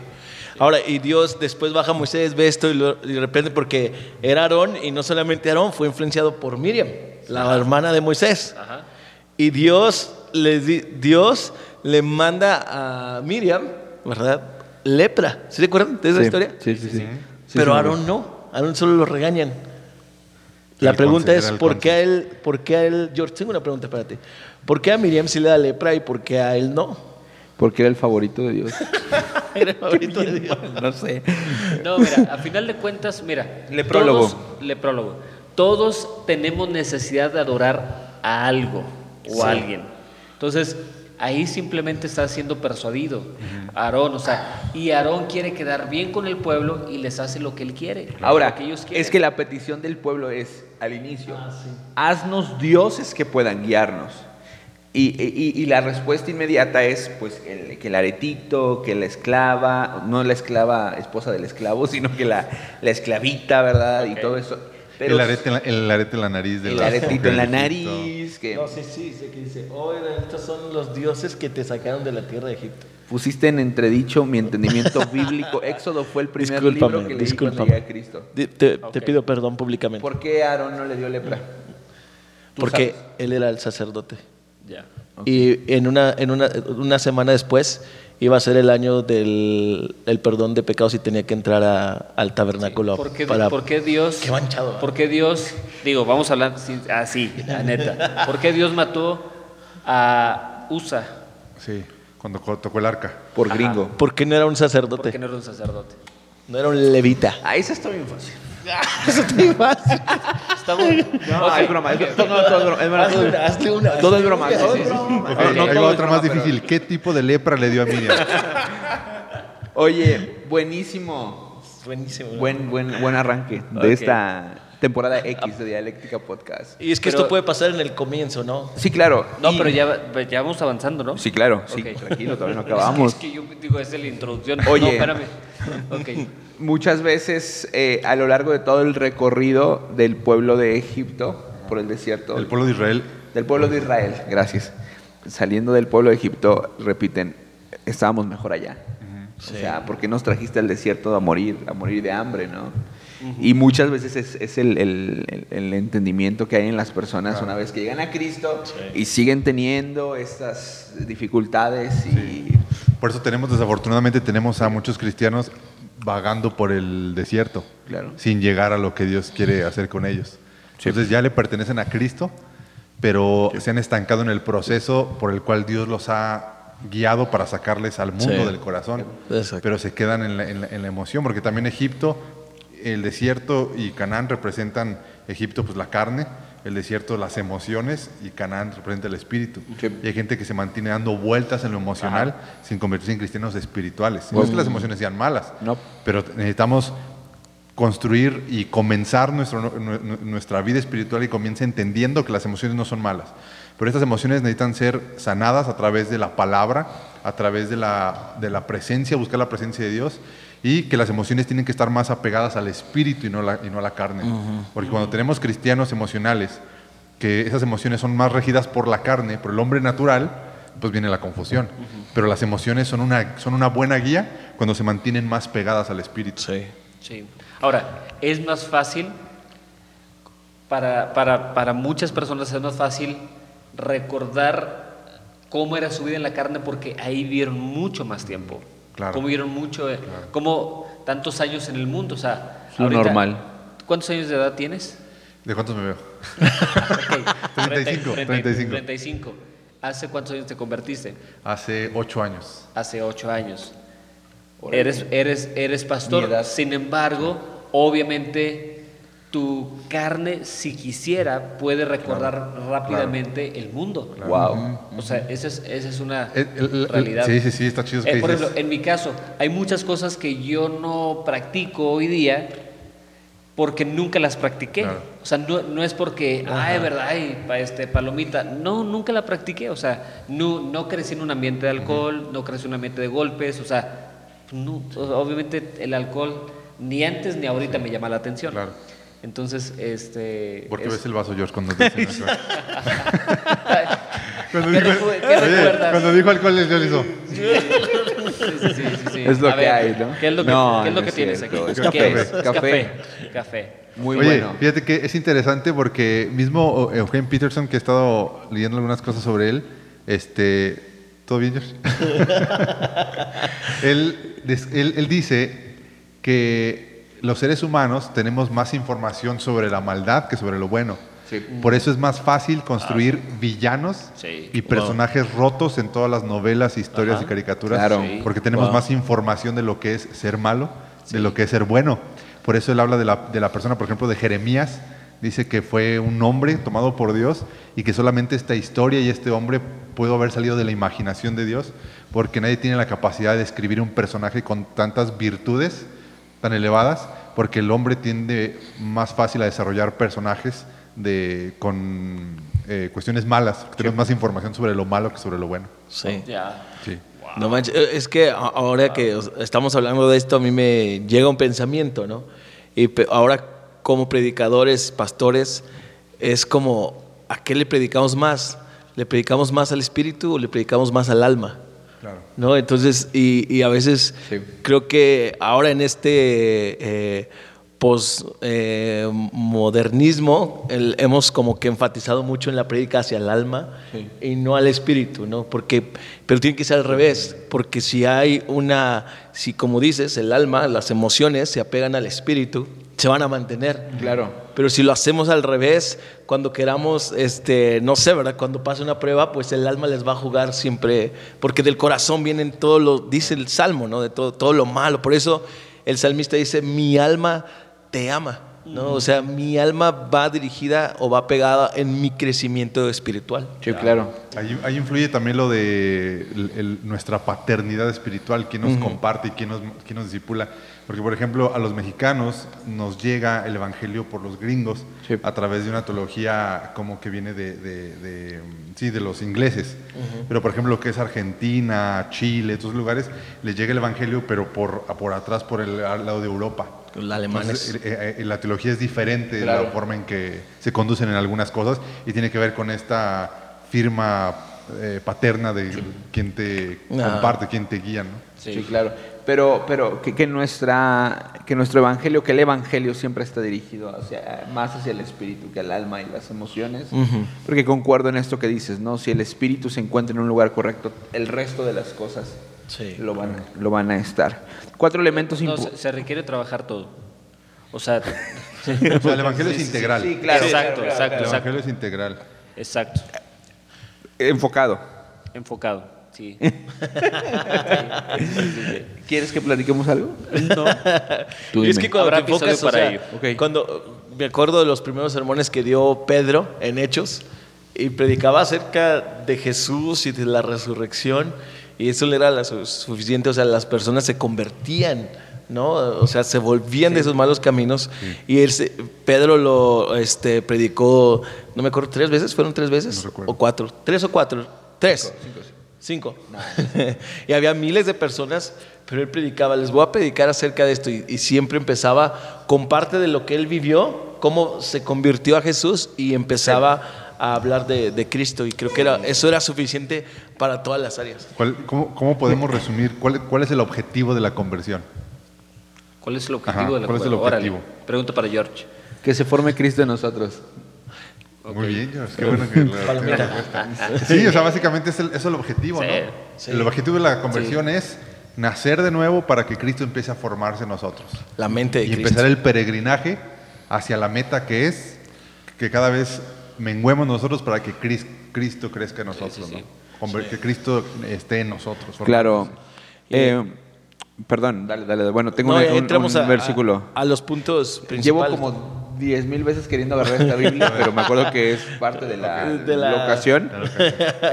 Ahora, y Dios después baja a Moisés, ve esto y, lo, y de repente porque era Aarón y no solamente Aarón, fue influenciado por Miriam, la hermana de Moisés. Ajá. Y Dios le, di- Dios le manda a Miriam, ¿verdad? Lepra. ¿Sí se acuerdan de esa Sí, historia? Sí, sí, sí. Sí, Pero sí, Aarón no. Aarón solo lo regañan. La pregunta es, ¿por qué a él, por qué a él, George, tengo una pregunta para ti. ¿Por qué a Miriam sí le da lepra y por qué a él no? Porque era el favorito de Dios. *laughs* Era el favorito de Dios. *laughs* no sé. No, mira, a final de cuentas, mira. Leprólogo. Todos, leprólogo. Todos tenemos necesidad de adorar a algo o a alguien. Entonces, ahí simplemente está siendo persuadido. Aarón, o sea, y Aarón quiere quedar bien con el pueblo y les hace lo que él quiere. Ahora, que ellos es que la petición del pueblo es, al inicio, haznos dioses que puedan guiarnos. Y, y- y la respuesta inmediata es, pues, el- que el aretito, que la esclava, no la esclava esposa del esclavo, *laughs* sino que la, la esclavita, ¿verdad? Y Ok. todo eso. el, arete en la, el arete en la nariz. De el la aretito en la nariz, que No, sí, sí, sé que dice, oigan, estos son los dioses que te sacaron de la tierra de Egipto. pusiste en entredicho mi entendimiento bíblico. Éxodo fue el primer Discúlpame, libro que leí cuando llegué a Cristo. Te, te pido perdón públicamente. ¿Por qué Aarón no le dio lepra? Porque sabes. él era el sacerdote. Y en una, en una, una semana después iba a ser el año del el perdón de pecados y tenía que entrar a- al tabernáculo. ¿Por qué, para- por qué Dios? Qué manchado, ¿eh? ¿Por qué Dios? Digo, vamos a hablar así, la *laughs* neta. ¿Por qué Dios mató a Usa? Sí, cuando tocó el arca. Por Ajá. gringo. ¿Por qué no era un sacerdote? Porque no era un sacerdote. No era un levita. Ah, esa está bien fácil. *laughs* Estamos. No, Ok. es broma. es- todo, todo es broma. Hazle una. Todo es broma. No, no es otra más difícil. ¿Qué tipo de lepra le dio a Miriam? Oye, buenísimo. Buenísimo. ¿no? Buen, buen, buen arranque de esta temporada X de Dialéctica Podcast. Y es que Pero- esto puede pasar en el comienzo, ¿no? Sí, claro. No, Y- pero ya, ya vamos avanzando, ¿no? Sí, claro. Sí, Ok. tranquilo, todavía no *laughs* Es que- acabamos. Es que, yo digo, es la introducción. Oye. No, espérame. Ok. Muchas veces eh, a lo largo de todo el recorrido del pueblo de Egipto por el desierto, El pueblo de Israel. del pueblo de Israel, gracias. Saliendo del pueblo de Egipto, repiten, estábamos mejor allá. O sea, ¿por qué nos trajiste al desierto a morir, a morir de hambre, no? Y muchas veces es, es el, el- el- el entendimiento que hay en las personas una vez que llegan a Cristo y siguen teniendo estas dificultades y... Por eso tenemos, desafortunadamente, tenemos a muchos cristianos vagando por el desierto, Claro. sin llegar a lo que Dios quiere hacer con ellos. Entonces ya le pertenecen a Cristo, pero se han estancado en el proceso por el cual Dios los ha guiado para sacarles al mundo Sí. del corazón, Exacto. pero se quedan en la, en la- en la emoción, porque también Egipto, el desierto y Canaán representan, Egipto pues la carne, el desierto las emociones y Canaán representa el espíritu. Sí. Y hay gente que se mantiene dando vueltas en lo emocional sin convertirse en cristianos espirituales. No es que las emociones sean malas, No. pero necesitamos construir y comenzar nuestro- nuestra vida espiritual y comienza entendiendo que las emociones no son malas. Pero estas emociones necesitan ser sanadas a través de la palabra, a través de la, de la presencia, buscar la presencia de Dios y que las emociones tienen que estar más apegadas al espíritu y no, la- y no a la carne. Porque cuando tenemos cristianos emocionales, que esas emociones son más regidas por la carne, por el hombre natural, pues viene la confusión. Pero las emociones son una, son una buena guía cuando se mantienen más pegadas al espíritu. Sí. Sí. Ahora, es más fácil, para, para, para muchas personas es más fácil recordar cómo era su vida en la carne porque ahí vieron mucho más tiempo. Claro. Cómo vieron mucho, eh, cómo tantos años en el mundo. O sea, Lo normal. ¿Cuántos años de edad tienes? ¿De cuántos me veo? *laughs* Ok, 35, 35. 35. ¿Hace cuántos años te convertiste? Hace ocho años. Hace ocho años. Eres, eres, eres pastor. Sin embargo, obviamente, tu carne, si quisiera, puede recordar rápidamente el mundo. Wow. O sea, esa es, esa es una El- el- el- realidad. sí, sí, sí, está chido Eh, que por dices. ejemplo, en mi caso, hay muchas cosas que yo no practico hoy día porque nunca las practiqué. Claro. O sea, no, no es porque, ay, verdad, ay, pa- este, palomita. No, nunca la practiqué. O sea, no, no crecí en un ambiente de alcohol, no crecí en un ambiente de golpes. O sea, no, obviamente el alcohol ni antes ni ahorita me llama la atención. Claro. Entonces, este... ¿Por qué es- ves el vaso, George, cuando dicen eso? *laughs* cuando, ¿Qué dijo, qué Oye, recuerdas? cuando dijo alcohol, él hizo. Sí, sí, sí, sí, sí. Es lo A que ver, hay, ¿no? ¿Qué es lo que, No, qué es lo no que es tienes aquí? cierto, es ¿Qué café. es? Es Café. Café. Muy Oye, bueno. fíjate que es interesante porque mismo Eugen Peterson, que he estado leyendo algunas cosas sobre él, este, ¿todo bien, George? *laughs* él, él- él dice que los seres humanos tenemos más información sobre la maldad que sobre lo bueno. Sí. Por eso es más fácil construir villanos Sí. y personajes rotos en todas las novelas, historias Ajá. y caricaturas, Claro. Sí. porque tenemos Wow. más información de lo que es ser malo, de lo que es ser bueno. Por eso él habla de la, de la persona, por ejemplo, de Jeremías. Dice que fue un hombre tomado por Dios y que solamente esta historia y este hombre pudo haber salido de la imaginación de Dios, porque nadie tiene la capacidad de escribir un personaje con tantas virtudes tan elevadas, porque el hombre tiende más fácil a desarrollar personajes de, con eh, cuestiones malas. Tenemos más información sobre lo malo que sobre lo bueno. Sí. Ya. Sí. No manches, eh, es que a- ahora que os- estamos hablando de esto, a mí me llega un pensamiento, ¿no? Y ahora como predicadores, pastores, es como, ¿a qué le predicamos más? ¿Le predicamos más al espíritu o le predicamos más al alma? Claro. ¿No? Entonces, y, y a veces Sí. creo que ahora en este eh, posmodernismo hemos como que enfatizado mucho en la prédica hacia el alma Sí. y no al espíritu, ¿no? Porque, pero tiene que ser al revés, porque si hay una, si como dices, el alma, las emociones se apegan al espíritu, se van a mantener. Claro. Pero si lo hacemos al revés, cuando queramos, este, no sé, ¿verdad? Cuando pase una prueba, pues el alma les va a jugar siempre, porque del corazón vienen todo lo, dice el Salmo, ¿no? De todo, todo lo malo. Por eso el salmista dice, mi alma te ama, ¿no? O sea, mi alma va dirigida o va pegada en mi crecimiento espiritual. Sí, claro. Ahí, ahí influye también lo de el- el- nuestra paternidad espiritual, quién nos comparte y quién nos, quién nos disipula. Porque, por ejemplo, a los mexicanos nos llega el evangelio por los gringos Sí. a través de una teología como que viene de, de- de, sí, de los ingleses. Pero, por ejemplo, lo que es Argentina, Chile, estos lugares, les llega el evangelio, pero por, por atrás, por el lado de Europa. Alemanes. Entonces, eh, eh, la teología es diferente de Claro. la forma en que se conducen en algunas cosas y tiene que ver con esta firma eh, paterna de quien te Ah. comparte, quien te guía, ¿no? Sí, claro. Pero, pero que, que nuestra, que nuestro evangelio, que el evangelio siempre está dirigido hacia, más hacia el espíritu que al alma y las emociones. Porque concuerdo en esto que dices, ¿no? Si el espíritu se encuentra en un lugar correcto, el resto de las cosas Sí. lo, van, lo van a estar. Cuatro elementos No, se, se requiere trabajar todo. O sea, *laughs* O sea, el evangelio es integral. Sí, claro. exacto, claro, exacto, El exacto. evangelio es integral. Exacto. Enfocado. Enfocado. Sí. *laughs* ¿Quieres que platiquemos algo? No. *laughs* Tú es que cuando Habrá te enfocas, episodio o para sea, ello. Cuando me acuerdo de los primeros sermones que dio Pedro en Hechos y predicaba acerca de Jesús y de la resurrección y eso le era la su- suficiente, o sea, las personas se convertían, ¿no? O sea, se volvían de esos malos caminos y él se- Pedro lo este, predicó, no me acuerdo, tres veces, fueron tres veces No o cuatro, tres o cuatro, tres. Cinco. *laughs* y había miles de personas, pero él predicaba, les voy a predicar acerca de esto. Y, y siempre empezaba con parte de lo que él vivió, cómo se convirtió a Jesús y empezaba a hablar de, de Cristo. Y creo que era, eso era suficiente para todas las áreas. ¿Cuál- cómo, cómo podemos resumir cuál, cuál es el objetivo de la conversión? ¿Cuál es el objetivo Ajá, de la ¿cuál es el cueva? Órale. objetivo? Pregunta para George. Que se forme Cristo en nosotros. Muy bien, George, qué bueno que la-. *laughs* Sí, o sea, básicamente es el, es el objetivo, Sí, ¿no? sí. El objetivo de la conversión es nacer de nuevo para que Cristo empiece a formarse en nosotros. La mente de y Cristo. empezar el peregrinaje hacia la meta que es que cada vez menguemos nosotros para que Cris- Cristo crezca en nosotros, sí, sí. ¿no? Que Cristo esté en nosotros. Claro. Eh, perdón, dale, dale. Bueno, tengo No, un, ya un- entramos un a, versículo. A, a los puntos Llevo principales. como 10 mil veces queriendo agarrar esta Biblia, *laughs* pero me acuerdo que es parte de la, *laughs* De la- locación.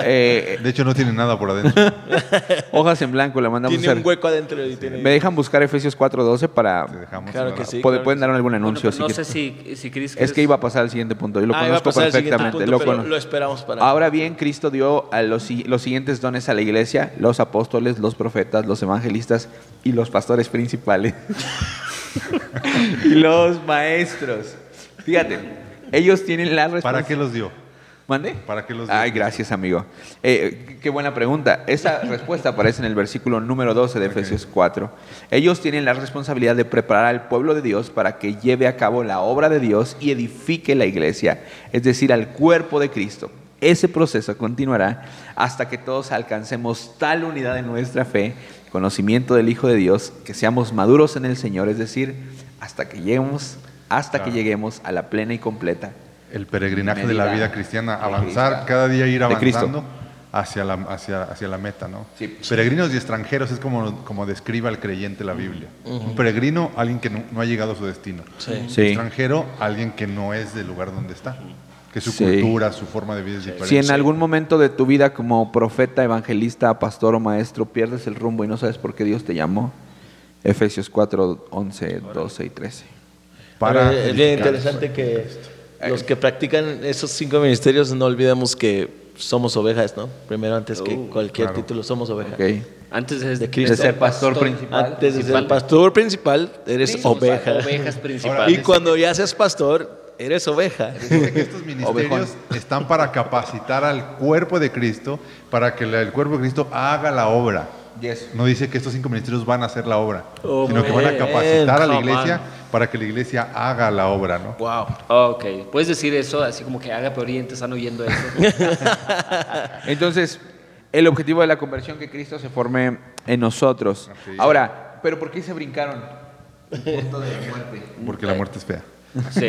Eh, De hecho, no tiene nada por adentro. *laughs* hojas en blanco, la mandamos a Tiene un hueco adentro y tiene... Me dejan buscar Efesios 4.12 para... Dejamos Claro que sí. claro pueden dar algún anuncio. no sé si, si Chris... Es que iba a pasar al siguiente punto. Yo lo Ah, conozco perfectamente. punto, lo pero cono- lo esperamos para... Ahora bien, Cristo dio a los, los siguientes dones a la iglesia, los apóstoles, los profetas, los evangelistas y los pastores principales. y los maestros. Fíjate, ellos tienen la ¿Para responsabilidad. qué los dio? ¿Mande? ¿Para qué los dio? Ay, gracias, amigo. Eh, qué buena pregunta. Esa *laughs* respuesta aparece en el versículo número 12 de Efesios 4. Ellos tienen la responsabilidad de preparar al pueblo de Dios para que lleve a cabo la obra de Dios y edifique la iglesia, es decir, al cuerpo de Cristo. Ese proceso continuará hasta que todos alcancemos tal unidad en nuestra fe, conocimiento del Hijo de Dios, que seamos maduros en el Señor, es decir, hasta que lleguemos, hasta que lleguemos a la plena y completa El peregrinaje de la vida cristiana, avanzar, Cristo. cada día ir avanzando hacia la, hacia, hacia la meta, ¿no? Sí. Peregrinos y extranjeros es como, como describe al creyente la Biblia. Un peregrino, alguien que no, no ha llegado a su destino. Sí. Sí. Extranjero, alguien que no es del lugar donde está. Que su Sí. cultura, su forma de vida es diferente. Si en algún momento de tu vida como profeta, evangelista, pastor o maestro pierdes el rumbo y no sabes por qué Dios te llamó, Efesios 4, 11, 12 y 13. Para es bien edificar. interesante que los que practican esos cinco ministerios no olvidemos que somos ovejas, ¿no? Primero, antes que Oh, cualquier claro. título, somos ovejas. Ok. Antes de, De Cristo. De ser pastor principal. Antes de ser Principal. pastor principal, eres Sí, oveja. Ovejas principales. Y cuando ya seas pastor, eres oveja. Dice que estos *laughs* ministerios están para capacitar al cuerpo de Cristo, para que el cuerpo de Cristo haga la obra. Yes. No dice que estos cinco ministerios van a hacer la obra, Oh, sino que van a man, capacitar a la iglesia. Para que la iglesia haga la obra, ¿no? Wow. Ok, puedes decir eso así como que haga oriente, están oyendo eso. *laughs* Entonces, el objetivo de la conversión que Cristo se forme en nosotros. Ahora, ¿pero por qué se brincaron? El punto de muerte. Porque la muerte es fea. Sí.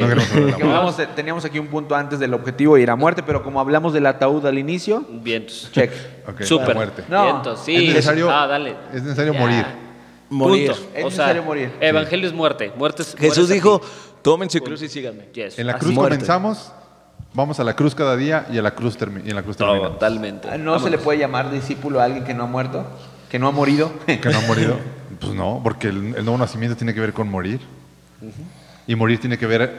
No hablamos de- teníamos aquí un punto antes del objetivo y era muerte, pero como hablamos del ataúd al inicio, Vientos. check. Ok, la Súper. muerte. No, Vientos, sí. es necesario, Ah, dale. es necesario Ya. morir. Morir. Punto. Es o necesario sea, morir. Evangelio es muerte. Muerte es- Jesús dijo, aquí. tomen su cruz y síganme. Yes. En la Así. cruz muerte. comenzamos, vamos a la cruz cada día y, a la cruz y en la cruz terminamos. Totalmente. Ah, ¿No se le puede llamar discípulo a alguien que no ha muerto? ¿Que no ha morido? *laughs* Que no ha morido. *laughs* Pues no, porque el, el nuevo nacimiento tiene que ver con morir. Y morir tiene que ver,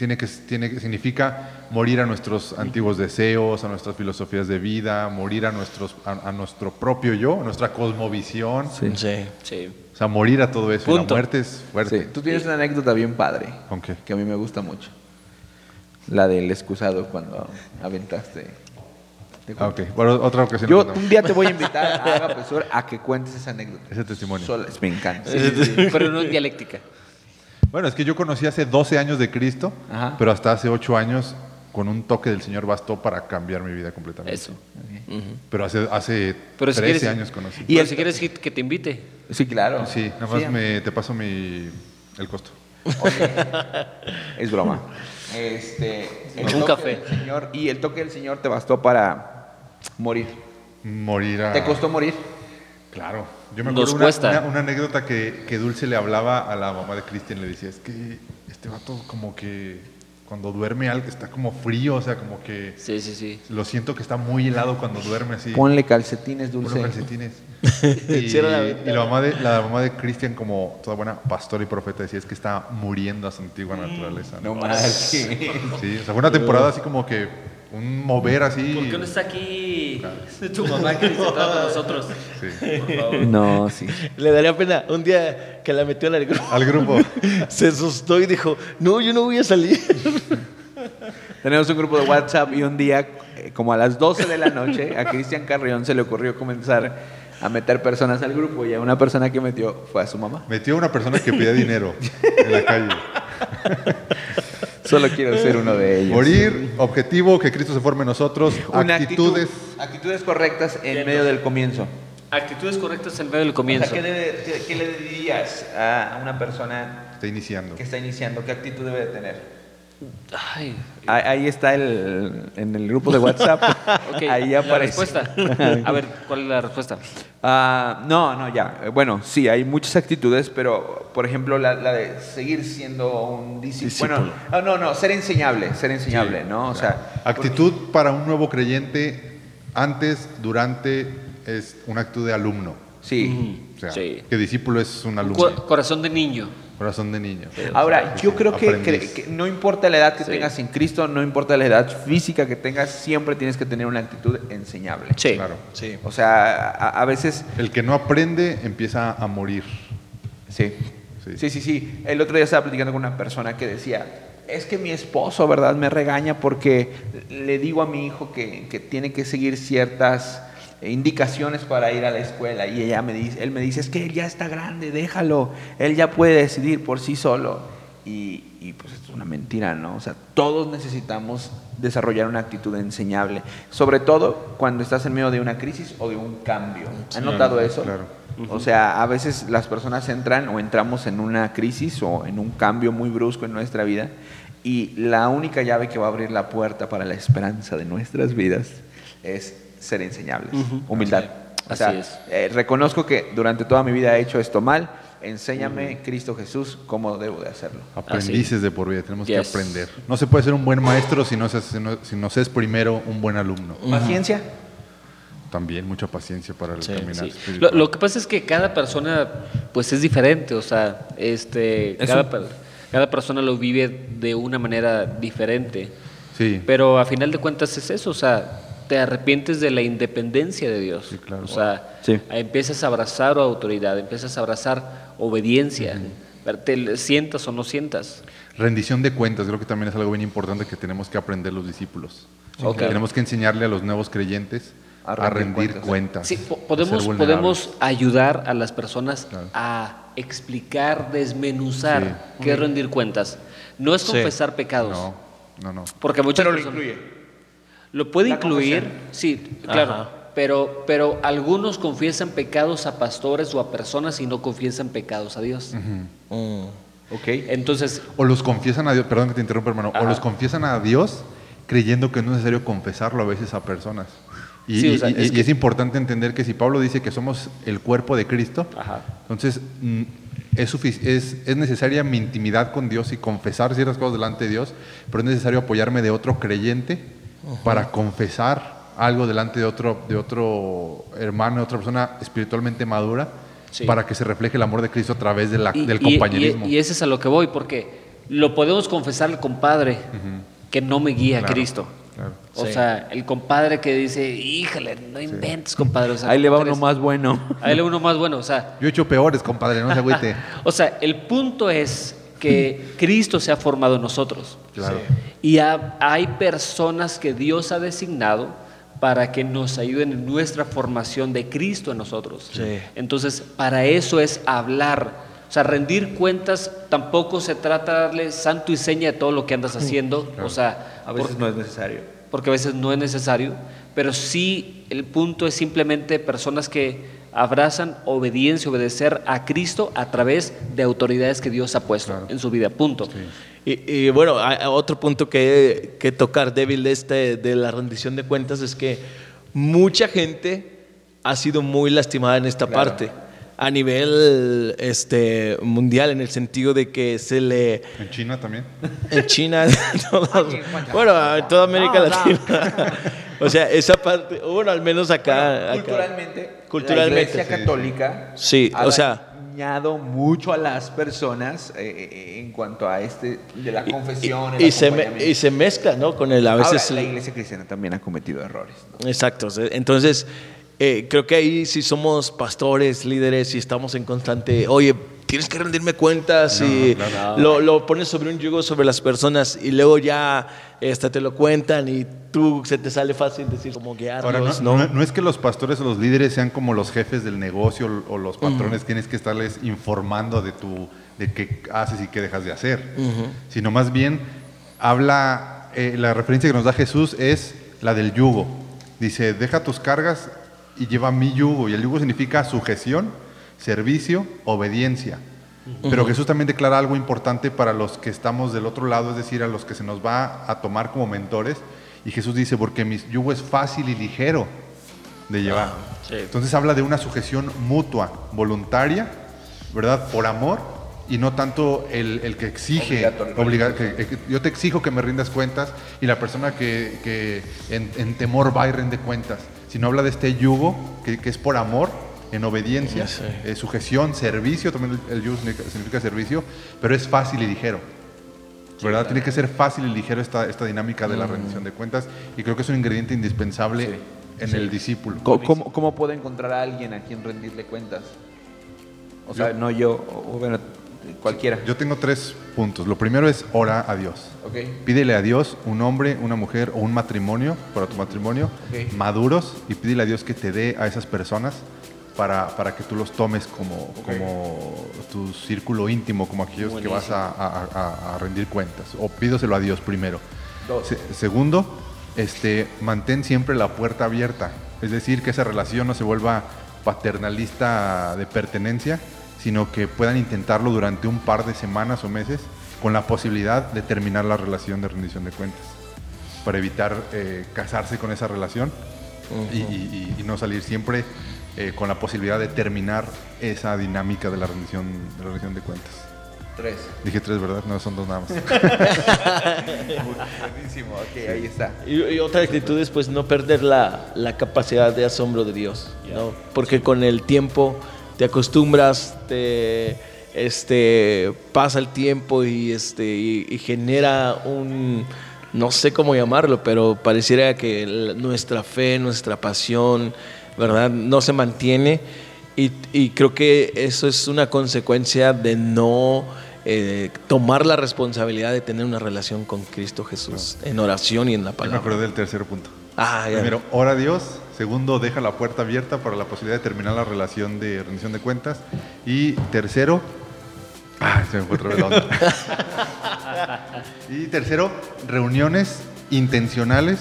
tiene que, tiene que, significa morir a nuestros antiguos deseos, a nuestras filosofías de vida, morir a, nuestros, a, a nuestro propio yo, a nuestra cosmovisión. Sí. Sí. Sí. O sea, morir a todo eso. Y la muerte es fuerte. Sí. Tú tienes una anécdota bien padre. ¿Con qué? Que a mí me gusta mucho. La del excusado cuando aventaste. Te Ah, ok. Bueno, otra ocasión. Yo un día te voy a invitar a Agape Sur a que cuentes esa anécdota. Ese testimonio. Me encanta. Pero no en dialéctica. Bueno, es que yo conocí hace 12 años de Cristo, Ajá. pero hasta hace 8 años con un toque del Señor bastó para cambiar mi vida completamente. Eso. Pero hace, hace Pero si 13 quieres, años conocí. Y si quieres que que te invite. Sí, claro. Sí, nada más Sí, me, te paso mi, el costo. Oye, *laughs* es broma. Este, el Un café. Señor, y el toque del Señor te bastó para morir. Morir a... ¿Te costó morir? Claro. Yo me acuerdo una, cuesta. una- una anécdota que, que Dulce le hablaba a la mamá de Cristian, le decía, es que este vato como que cuando duerme algo está como frío, o sea, como que Sí, sí, sí. lo siento que está muy helado cuando duerme así. Ponle calcetines, Ponle dulce. calcetines. *laughs* y, la y ventana. la mamá de la mamá de Cristian como toda buena pastora y profeta decía es que está muriendo a su antigua naturaleza. No ¿no? más. Sí, o sea, fue una temporada así como que un mover así. ¿Por qué no está aquí tu mamá que se trata de nosotros? Sí. Por favor. No, sí. Le daría pena un día que la metió el grupo. Al grupo. *laughs* Se asustó y dijo, no, yo no voy a salir. *laughs* Tenemos un grupo de WhatsApp y un día, eh, como a las 12 de la noche, a Cristian Carrión se le ocurrió comenzar a meter personas al grupo y a una persona que metió fue a su mamá. Metió a una persona que pedía dinero *laughs* en la calle. Solo quiero ser uno de ellos. Morir, objetivo, que Cristo se forme en nosotros, Una actitudes. actitud- actitudes correctas en medio del comienzo. Actitudes correctas en medio del O comienzo. sea, ¿qué, debe- qué- qué le dirías a una persona Está iniciando. que está iniciando? ¿Qué actitud debe de tener? Ay, Ahí, ahí está el, en el grupo de WhatsApp. *laughs* ahí la aparece. respuesta. *laughs* A ver, ¿cuál es la respuesta? Ah, no, no, ya. Bueno, sí, hay muchas actitudes, pero por ejemplo la, la de seguir siendo un discípulo. Bueno, ah, no, no, ser enseñable, ser enseñable, ¿no? O sea, Actitud para un nuevo creyente antes, durante, es una actitud de alumno. sí. O sea, Sí. que discípulo es un alumno. Co- corazón de niño. Corazón de niño. Ahora, yo creo que, Aprendiz. que- que no importa la edad que Sí. tengas en Cristo, no importa la edad física que tengas, siempre tienes que tener una actitud enseñable. Sí. Claro. Sí. O sea, a, a veces El que no aprende empieza a morir. Sí. Sí. sí, sí, sí. El otro día estaba platicando con una persona que decía, es que mi esposo, ¿verdad? Me regaña porque le digo a mi hijo que, que tiene que seguir ciertas indicaciones para ir a la escuela y ella me dice, él me dice, es que él ya está grande, déjalo, él ya puede decidir por sí solo. Y, y, pues es una mentira, ¿no? O sea, todos necesitamos desarrollar una actitud enseñable, sobre todo cuando estás en medio de una crisis o de un cambio. ¿Han notado eso? claro. O sea, a veces las personas entran o entramos en una crisis o en un cambio muy brusco en nuestra vida y la única llave que va a abrir la puerta para la esperanza de nuestras vidas es ser enseñables, humildad. O Así es. eh, reconozco que durante toda mi vida he hecho esto mal, enséñame, Cristo Jesús, cómo debo de hacerlo. Aprendices de por vida, tenemos que aprender. No se puede ser un buen maestro si no, se, si no, si no se es primero un buen alumno. Paciencia. También mucha paciencia para el Sí, caminar Sí. Lo, que pasa es que cada persona pues es diferente, o sea, este, Es cada, un- cada persona lo vive de una manera diferente. Sí, Pero a final de cuentas es eso, o sea, te arrepientes de la independencia de Dios. Sí, claro. O sea, Sí. empiezas a abrazar autoridad, empiezas a abrazar obediencia, te sientas o no sientas. rendición de cuentas, creo que también es algo bien importante que tenemos que aprender los discípulos. Ok. Tenemos que enseñarle a los nuevos creyentes A a rendir cuentas. cuentas. Sí, podemos, ayudar a las personas Claro. a explicar, desmenuzar Sí. qué es rendir cuentas. No es Sí. confesar pecados. No, no, no. Porque muchas Pero lo incluye. Lo puede La incluir, confesión. sí, claro. Ajá. Pero, pero algunos confiesan pecados a pastores o a personas y no confiesan pecados a Dios. Mm. Ok. Entonces, O los confiesan a Dios, perdón que te interrumpa hermano, Ajá. o los confiesan a Dios creyendo que no es necesario confesarlo a veces a personas. Y, Sí, o sea, y- es y que- es importante entender que si Pablo dice que somos el cuerpo de Cristo, Ajá. entonces mm, es, es, es necesaria mi intimidad con Dios y confesar ciertas cosas delante de Dios, pero es necesario apoyarme de otro creyente para confesar algo delante de otro, de otro hermano, de otra persona espiritualmente madura, Sí. para que se refleje el amor de Cristo a través de la- y, del compañerismo. y- y ese es a lo que voy, porque lo podemos confesar al compadre que no me guía a Cristo. claro. O Sí. sea, el compadre que dice, híjole, no inventes, compadre. O sea, Ahí le va ¿cómo uno más bueno. Ahí le va uno más bueno. O sea, Yo he hecho peores, compadre, no se agüite. *laughs* o sea, el punto es que Cristo se ha formado en nosotros. Claro. Y ha- hay personas que Dios ha designado para que nos ayuden en nuestra formación de Cristo en nosotros. Sí. Entonces, para eso es hablar. O sea, rendir cuentas tampoco se trata de darle santo y seña de todo lo que andas haciendo. O sea, A veces por- no es necesario. porque a veces no es necesario, pero sí el punto es simplemente personas que abrazan obediencia, obedecer a Cristo a través de autoridades que Dios ha puesto Claro. en su vida, punto. Y, y bueno, otro punto que, que tocar débil de, este, de la rendición de cuentas es que mucha gente ha sido muy lastimada en esta Claro. parte a nivel este, mundial en el sentido de que se le En China también. en China *laughs* todas- bueno en toda América No, no. Latina *laughs* o sea esa parte bueno al menos acá, culturalmente, Culturalmente, la Iglesia. Católica Sí, ha o sea- dañado mucho a las personas eh, eh, en cuanto a este de la confesión. y, el y se, me- y se mezcla no con el a Ahora, veces la el- Iglesia cristiana también ha cometido errores. ¿no? Exacto. Entonces, eh, creo que ahí si somos pastores, líderes y estamos en constante, oye, tienes que rendirme cuentas No, y lo pones sobre un yugo sobre las personas y luego ya este, te lo cuentan y tú se te sale fácil decir como guiarlos, Ahora, no, ¿no? no- no es que los pastores o los líderes sean como los jefes del negocio o los patrones, tienes que estarles informando de, tu, de qué haces y qué dejas de hacer, sino más bien habla, eh, la referencia que nos da Jesús es la del yugo. Dice, deja tus cargas y lleva mi yugo. Y el yugo significa sujeción, servicio, obediencia. Pero Jesús también declara algo importante para los que estamos del otro lado, es decir, a los que se nos va a tomar como mentores. Y Jesús dice, porque mi yugo es fácil y ligero de llevar. sí. Entonces habla de una sujeción mutua, voluntaria, ¿verdad? Por amor y no tanto el, el que exige, obliga- que- que- yo te exijo que me rindas cuentas y la persona que, que en, en temor va y rinde cuentas, sino habla de este yugo que, es por amor, en obediencia, Sí. eh, sujeción, servicio, también el, el yugo significa, significa servicio, pero es fácil y ligero. ¿Verdad? Tiene que ser fácil y ligero esta, esta dinámica de la rendición de cuentas y creo que es un ingrediente indispensable en el discípulo. ¿Cómo, cómo, cómo puedo encontrar a alguien a quien rendirle cuentas? O sea, Yo- no yo, o bueno, cualquiera. Yo tengo tres puntos. Lo primero es ora a Dios. Ok. Pídele a Dios un hombre, una mujer o un matrimonio para tu matrimonio, Ok. maduros, y pídele a Dios que te dé a esas personas para, para que tú los tomes como, como tu círculo íntimo, como aquellos que vas a, a- a- a rendir cuentas. O pídoselo a Dios primero. Se- segundo, este, mantén siempre la puerta abierta. Es decir, que esa relación no se vuelva paternalista de pertenencia, sino que puedan intentarlo durante un par de semanas o meses con la posibilidad de terminar la relación de rendición de cuentas, para evitar eh, casarse con esa relación y, y- y- y no salir siempre eh, con la posibilidad de terminar esa dinámica de la rendición de, la rendición de cuentas. Tres. Dije tres, ¿verdad? No, son dos nada más. Buenísimo, ok, ahí está. Y, y otra actitud es pues no perder la, la capacidad de asombro de Dios, ¿no? Porque con el tiempo te acostumbras, te este pasa el tiempo y este y, y genera un no sé cómo llamarlo, pero pareciera que nuestra fe, nuestra pasión, ¿verdad? No se mantiene y, y creo que eso es una consecuencia de no eh, tomar la responsabilidad de tener una relación con Cristo Jesús en oración y en la Yo me palabra. acordé del tercer punto. Ah, ya. Primero, ora a Dios. Segundo, deja la puerta abierta para la posibilidad de terminar la relación de rendición de cuentas. Y tercero, ay, se me fue otra vez la onda. *laughs* y tercero, reuniones intencionales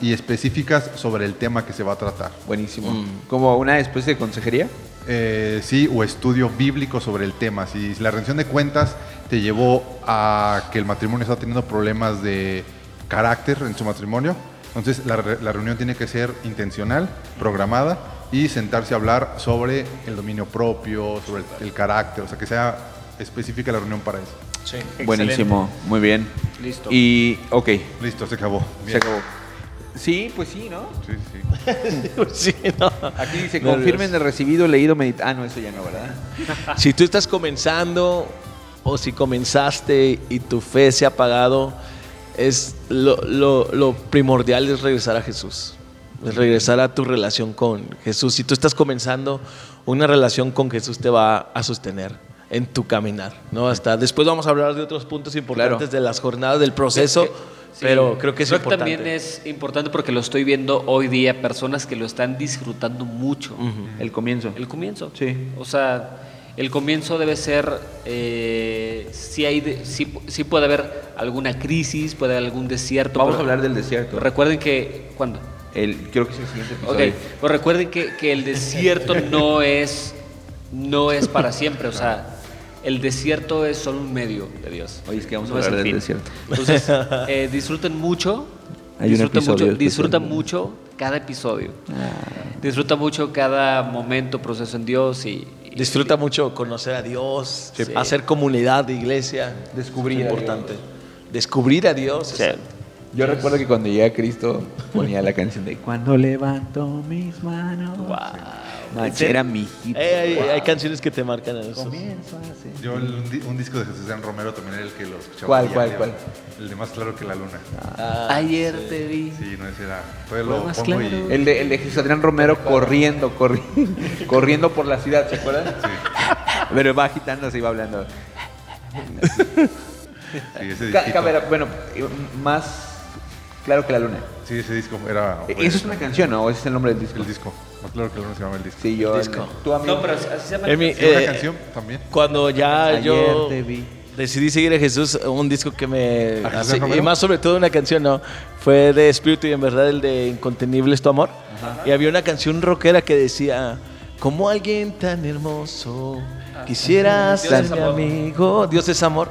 y específicas sobre el tema que se va a tratar. Buenísimo. Mm. ¿Como una especie de consejería? Eh, sí, o estudio bíblico sobre el tema. Si la rendición de cuentas te llevó a que el matrimonio está teniendo problemas de carácter en su matrimonio, entonces la, re- la reunión tiene que ser intencional, programada y sentarse a hablar sobre el dominio propio, sobre el, el carácter, o sea, que sea específica la reunión para eso. Sí. Buenísimo, muy bien. Listo. Y, ok, Listo, se acabó. se acabó. Sí, pues sí, ¿no? Sí, sí. *laughs* Sí, no. Aquí dice, confirmen de recibido, leído, meditado. Ah, no, eso ya no, ¿verdad? *laughs* Si tú estás comenzando o si comenzaste y tu fe se ha apagado, es lo, lo- lo primordial es regresar a Jesús. Es regresar a tu relación con Jesús. Si tú estás comenzando, una relación con Jesús te va a sostener en tu caminar, ¿no? Hasta después vamos a hablar de otros puntos importantes Claro. de las jornadas del proceso, Sí, pero creo que es creo importante. también es importante porque lo estoy viendo hoy día, personas que lo están disfrutando mucho. El comienzo. El comienzo. Sí. O sea, el comienzo debe ser, eh, si hay, de- sí, sí puede haber alguna crisis, puede haber algún desierto. Vamos a hablar del desierto. Recuerden que, ¿cuándo? El, creo que es el siguiente Ok, episodio. pues recuerden que, que el desierto no es, no es para siempre, o sea, el desierto es solo un medio de Dios. Oye, es que vamos a no hablar el del fin. desierto. Entonces, *laughs* eh, disfruten mucho, Hay episodio mucho, disfruta mucho cada episodio. Disfruta mucho cada momento, proceso en Dios y, y- Disfruta mucho conocer a Dios, Sí. hacer comunidad de iglesia. Descubrir es a importante. Descubrir a Dios. Sí. Yo recuerdo que cuando llegué a Cristo ponía la canción de Cuando levanto mis manos. Era mi hit. Eh, hay, hay canciones que te marcan eso. Comienzo así. Yo el- un, di- un disco de Jesús Adrián Romero también era el que lo escuchaba. ¿Cuál, cuál, cuál? El de Más Claro que la Luna. Ayer te vi. Sí, no, ese era. Lo Más pongo y... claro. El de, el de Jesús Adrián Romero corriendo, corriendo, *laughs* corriendo por la ciudad, ¿se acuerdan? Pero va agitando, se iba hablando. Sí, ese Ca- bueno, más claro que la luna. Sí, ese disco era... Eh, Eso es una canción, ¿no? ¿O ese es el nombre del disco? El disco. Más claro que luna se llama el disco. Sí, yo. Disco. Tú, amigo. No, pero así se llama. En mi- Sí, una eh, canción también. Cuando ya Ayer yo te vi. decidí seguir a Jesús, un disco que me... ¿A Jesús así- Romero? y más sobre todo una canción, ¿no? Fue de Espíritu y en verdad el de Incontenible es tu amor. Y había una canción rockera que decía, como alguien tan hermoso, quisiera Dios ser mi amor. amigo. Dios es amor.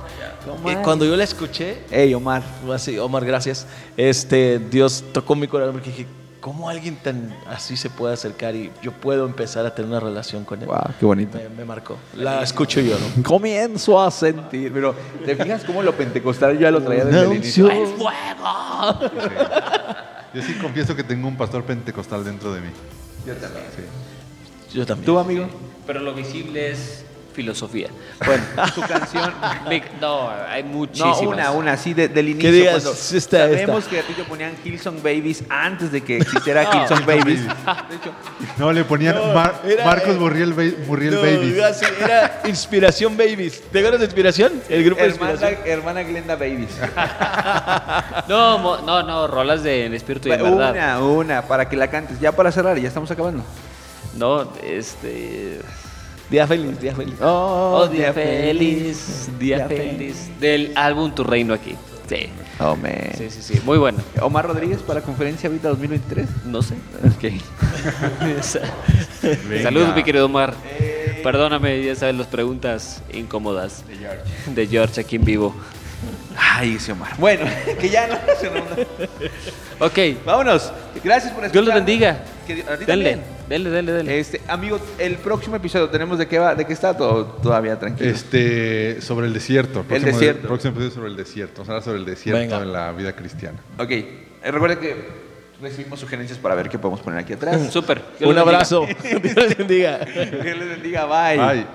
Y cuando yo la escuché, Ey, Omar. así, Omar, gracias, este, Dios tocó mi corazón porque dije, ¿cómo alguien tan así se puede acercar y yo puedo empezar a tener una relación con él? Wow, qué bonito. Me, me marcó. La escucho yo, ¿no? Comienzo a sentir. Pero, ¿te fijas cómo lo pentecostal yo ya lo traía desde el inicio? Unción. Yo sí confieso que tengo un pastor pentecostal dentro de mí. Yo también. Yo también. ¿Tú, amigo? Pero lo visible es filosofía. Bueno, *laughs* tu canción. Mick, *laughs* No, hay No, muchísimas. una, una, así de- del inicio. digas, cuando esta, sabemos esta. que a ti te ponían Hillsong Babies antes de que existiera *laughs* Hillsong Babies. Babies. De hecho, No, le ponían No, Mar- era- Marcos Murriel, Ba- Murriel No, Babies. así, era Inspiración Babies. ¿Te acuerdas de Inspiración? El grupo de hermana, Inspiración. hermana Glenda Babies. No, mo- no, no, rolas de en espíritu y en verdad. Una, una, para que la cantes. Ya para cerrar, ya estamos acabando. No, este. Día feliz, día feliz. Oh, día feliz, día feliz. Del álbum Tu Reino aquí. Sí. Oh, man. Sí, sí, sí. Muy bueno. Omar Rodríguez para Conferencia Vita 2023. No sé. Ok. *laughs* Saludos, mi querido Omar. Perdóname, ya sabes, las preguntas incómodas de George aquí en vivo. Ay, ese Omar. Bueno, *laughs* que ya no se Ok, Vámonos. Gracias por escuchar. Dios los bendiga. Que- a ti Denle, también. denle, denle, denle. Este, amigo, el próximo episodio tenemos de qué va, de qué está todo todavía tranquilo. Este, sobre el desierto. Próximo- desierto. Próximo episodio sobre el desierto. Vamos a hablar sobre el desierto Venga. en la vida cristiana. Ok, eh, recuerden que recibimos sugerencias para ver qué podemos poner aquí atrás. *laughs* Súper. Un abrazo. *laughs* Dios les bendiga. Dios les bendiga, bye. Bye.